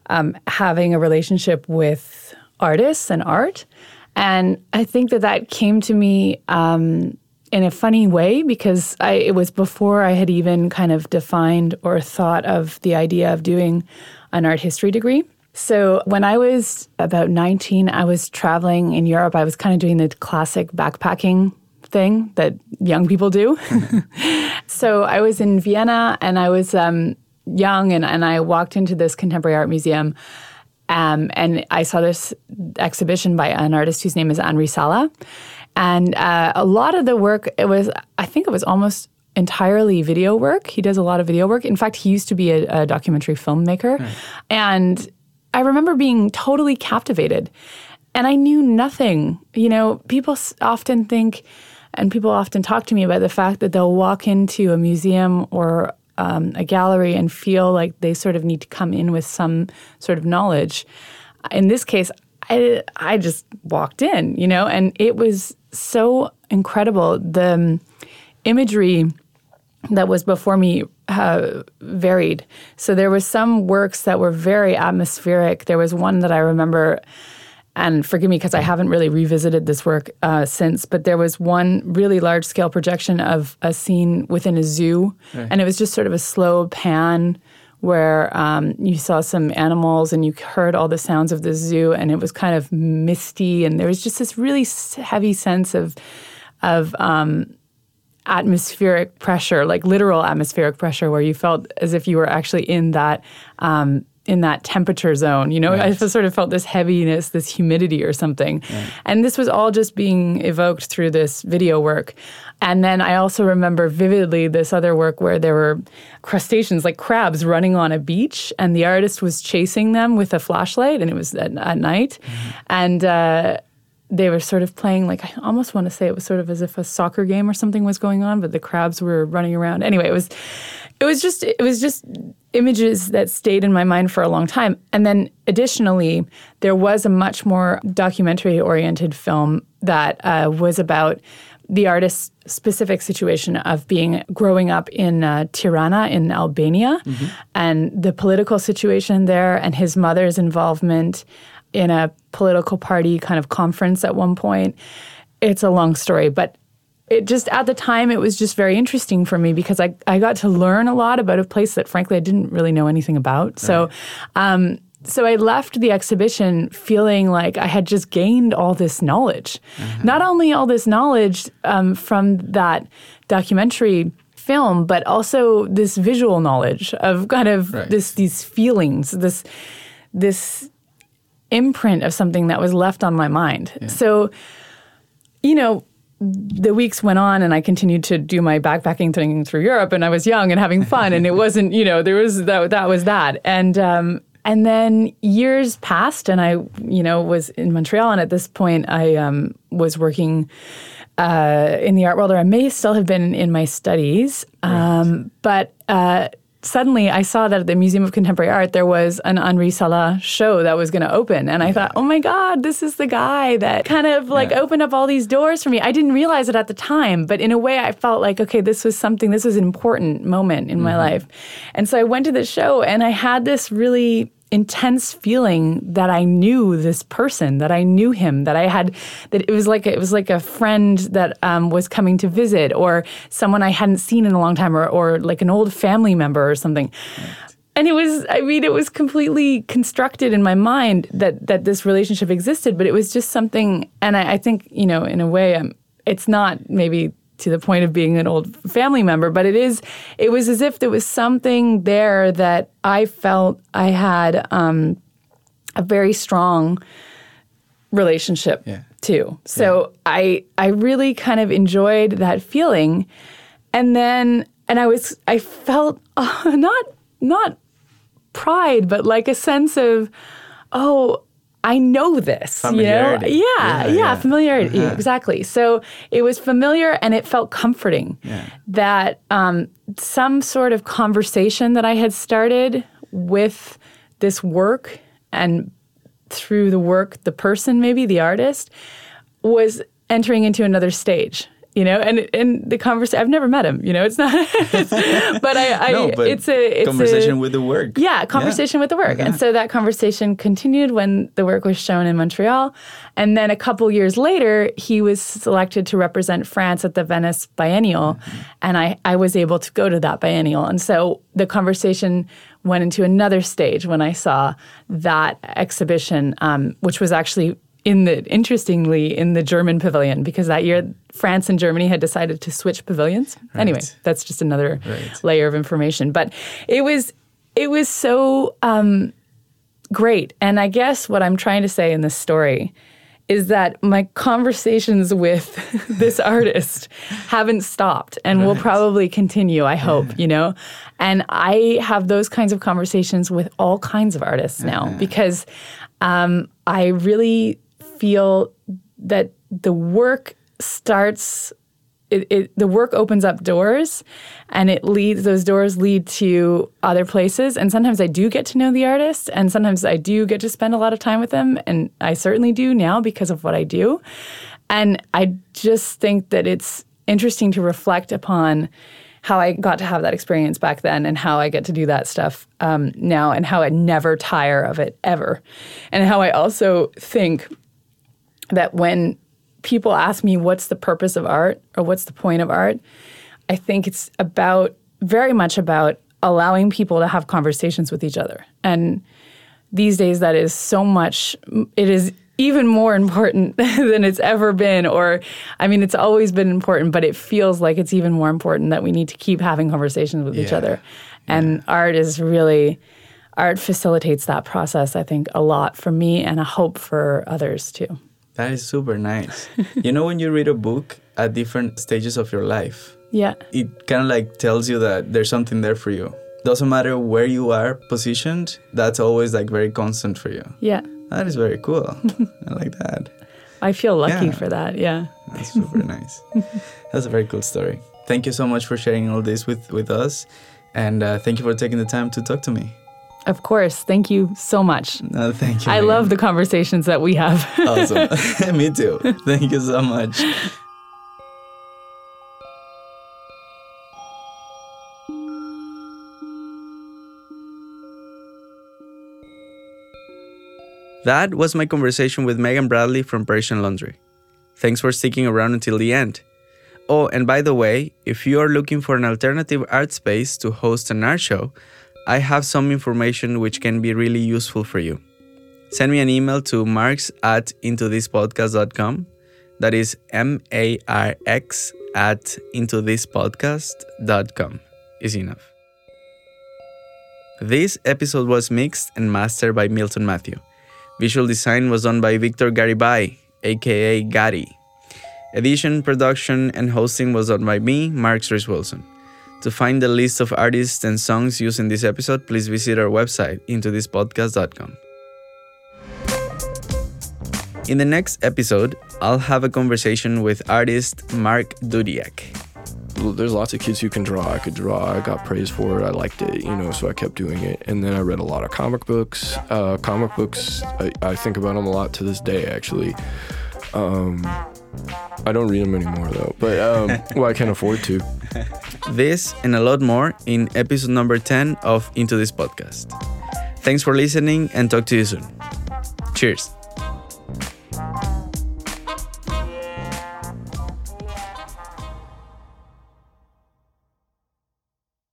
um, having a relationship with artists and art. And I think that that came to me um, in a funny way because I, it was before I had even kind of defined or thought of the idea of doing an art history degree. So when I was about 19, I was traveling in Europe. I was kind of doing the classic backpacking thing that young people do. *laughs* so I was in Vienna and I was um, young and, and I walked into this contemporary art museum um, and I saw this exhibition by an artist whose name is Anri Sala. And uh, a lot of the work, it was, I think it was almost entirely video work. He does a lot of video work. In fact, he used to be a, a documentary filmmaker. And I remember being totally captivated. And I knew nothing. You know, people often think, and people often talk to me about the fact that they'll walk into a museum or um, a gallery and feel like they sort of need to come in with some sort of knowledge. In this case, I, I just walked in, you know, and it was so incredible. The um, imagery that was before me uh, varied. So there was some works that were very atmospheric. There was one that I remember, and forgive me because I haven't really revisited this work uh, since, but there was one really large scale projection of a scene within a zoo, and it was just sort of a slow pan where um, you saw some animals and you heard all the sounds of the zoo, and it was kind of misty, and there was just this really heavy sense of of um, atmospheric pressure, like literal atmospheric pressure, where you felt as if you were actually in that um, in that temperature zone. You know, I just sort of felt this heaviness, this humidity, or something. And this was all just being evoked through this video work. And then I also remember vividly this other work where there were crustaceans, like crabs, running on a beach, and the artist was chasing them with a flashlight, and it was at, at night, and. Uh, they were sort of playing like I almost want to say it was sort of as if a soccer game or something was going on, but the crabs were running around. Anyway, it was it was just it was just images that stayed in my mind for a long time. And then additionally, there was a much more documentary oriented film that uh, was about the artist's specific situation of being growing up in uh, Tirana in Albania and the political situation there and his mother's involvement in a political party kind of conference at one point. It's a long story, but it just at the time it was just very interesting for me because I, I got to learn a lot about a place that frankly I didn't really know anything about. So um, so I left the exhibition feeling like I had just gained all this knowledge. Not only all this knowledge um, from that documentary film, but also this visual knowledge of kind of Right. this these feelings, this this imprint of something that was left on my mind. So, you know, the weeks went on and I continued to do my backpacking thing through Europe and I was young and having fun and it *laughs* wasn't, you know, there was that that was that. And um and then years passed and I, you know, was in Montreal and at this point I um was working uh, in the art world, or I may still have been in my studies. Um, but uh, suddenly I saw that at the Museum of Contemporary Art there was an Anri Sala show that was going to open. And I thought, oh my God, this is the guy that kind of like Yeah. opened up all these doors for me. I didn't realize it at the time, but in a way I felt like, okay, this was something, this was an important moment in my mm-hmm. life. And so I went to the show and I had this really intense feeling that I knew this person, that I knew him, that I had, that it was like it was like a friend that um, was coming to visit, or someone I hadn't seen in a long time, or or like an old family member or something. And it was, I mean, it was completely constructed in my mind that that this relationship existed, but it was just something. And I, I think, you know, in a way, um, it's not maybe to the point of being an old family member, but it is. It was as if there was something there that I felt I had um, a very strong relationship Yeah. too. So I I really kind of enjoyed that feeling, and then and I was I felt uh, *laughs* not not pride, but like a sense of oh. I know this, you know? Familiarity. Yeah, Yeah, yeah, familiarity, exactly. So it was familiar and it felt comforting Yeah. that um, some sort of conversation that I had started with this work and through the work, the person, maybe the artist, was entering into another stage. You know, and and the conversation. I've never met him. You know, it's not. *laughs* but I, I no, but it's a it's conversation a, with the work. yeah, conversation with the work. And so that conversation continued when the work was shown in Montreal. And then a couple years later, he was selected to represent France at the Venice Biennial. And I, I was able to go to that biennial. And so the conversation went into another stage when I saw that exhibition, um, which was actually in the interestingly in the German pavilion because that year France and Germany had decided to switch pavilions. Anyway, that's just another Right. layer of information. But it was it was so um, great. And I guess what I'm trying to say in this story is that my conversations with *laughs* this *laughs* artist haven't stopped and will probably continue, I hope, you know? And I have those kinds of conversations with all kinds of artists now because um, I really feel that the work starts it, it, the work opens up doors and it leads those doors lead to other places. And sometimes i do get to know the artist and sometimes i do get to spend a lot of time with them. And i certainly do now because of what i do. And i just think that it's interesting to reflect upon how i got to have that experience back then and how i get to do that stuff um, now and how i never tire of it ever. And how i also think that when people ask me what's the purpose of art or what's the point of art, I think it's about very much about allowing people to have conversations with each other. And these days, that is so much, it is even more important *laughs* than it's ever been. Or, I mean, it's always been important, but it feels like it's even more important that we need to keep having conversations with each other. And art is really, art facilitates that process, I think, a lot for me and I hope for others too. That is super nice. *laughs* you know, when you read a book at different stages of your life, Yeah. it kind of like tells you that there's something there for you. Doesn't matter where you are positioned, that's always like very constant for you. Yeah. That is very cool. *laughs* I like that. I feel lucky Yeah. for that. Yeah. That's super nice. *laughs* That's a very cool story. Thank you so much for sharing all this with, with us. And uh, thank you for taking the time to talk to me. Of course. Thank you so much. No, thank you. I Megan. love the conversations that we have. *laughs* Awesome. *laughs* me too. Thank you so much. That was my conversation with Megan Bradley from Parisian Laundry. Thanks for sticking around until the end. Oh, and by the way, if you are looking for an alternative art space to host an art show, I have some information which can be really useful for you. Send me an email to marx at intothispodcast.com. That is M A R X at intothispodcast.com is enough. This episode was mixed and mastered by Milton Matthew. Visual design was done by Victor Garibay, aka Gary. Edition, production, and hosting was done by me, Mark Rhys Wilson. To find the list of artists and songs used in this episode, please visit our website, intothispodcast.com. In the next episode, I'll have a conversation with artist Mark Dudiak. There's lots of kids who can draw. I could draw. I got praised for it. I liked it, you know, so I kept doing it. And then I read a lot of comic books. Uh, comic books, I, I think about them a lot to this day, actually. Um, I don't read them anymore though, but um, *laughs* well, I can't afford to. This and a lot more in episode number 10 of Into This Podcast. Thanks for listening and talk to you soon. Cheers.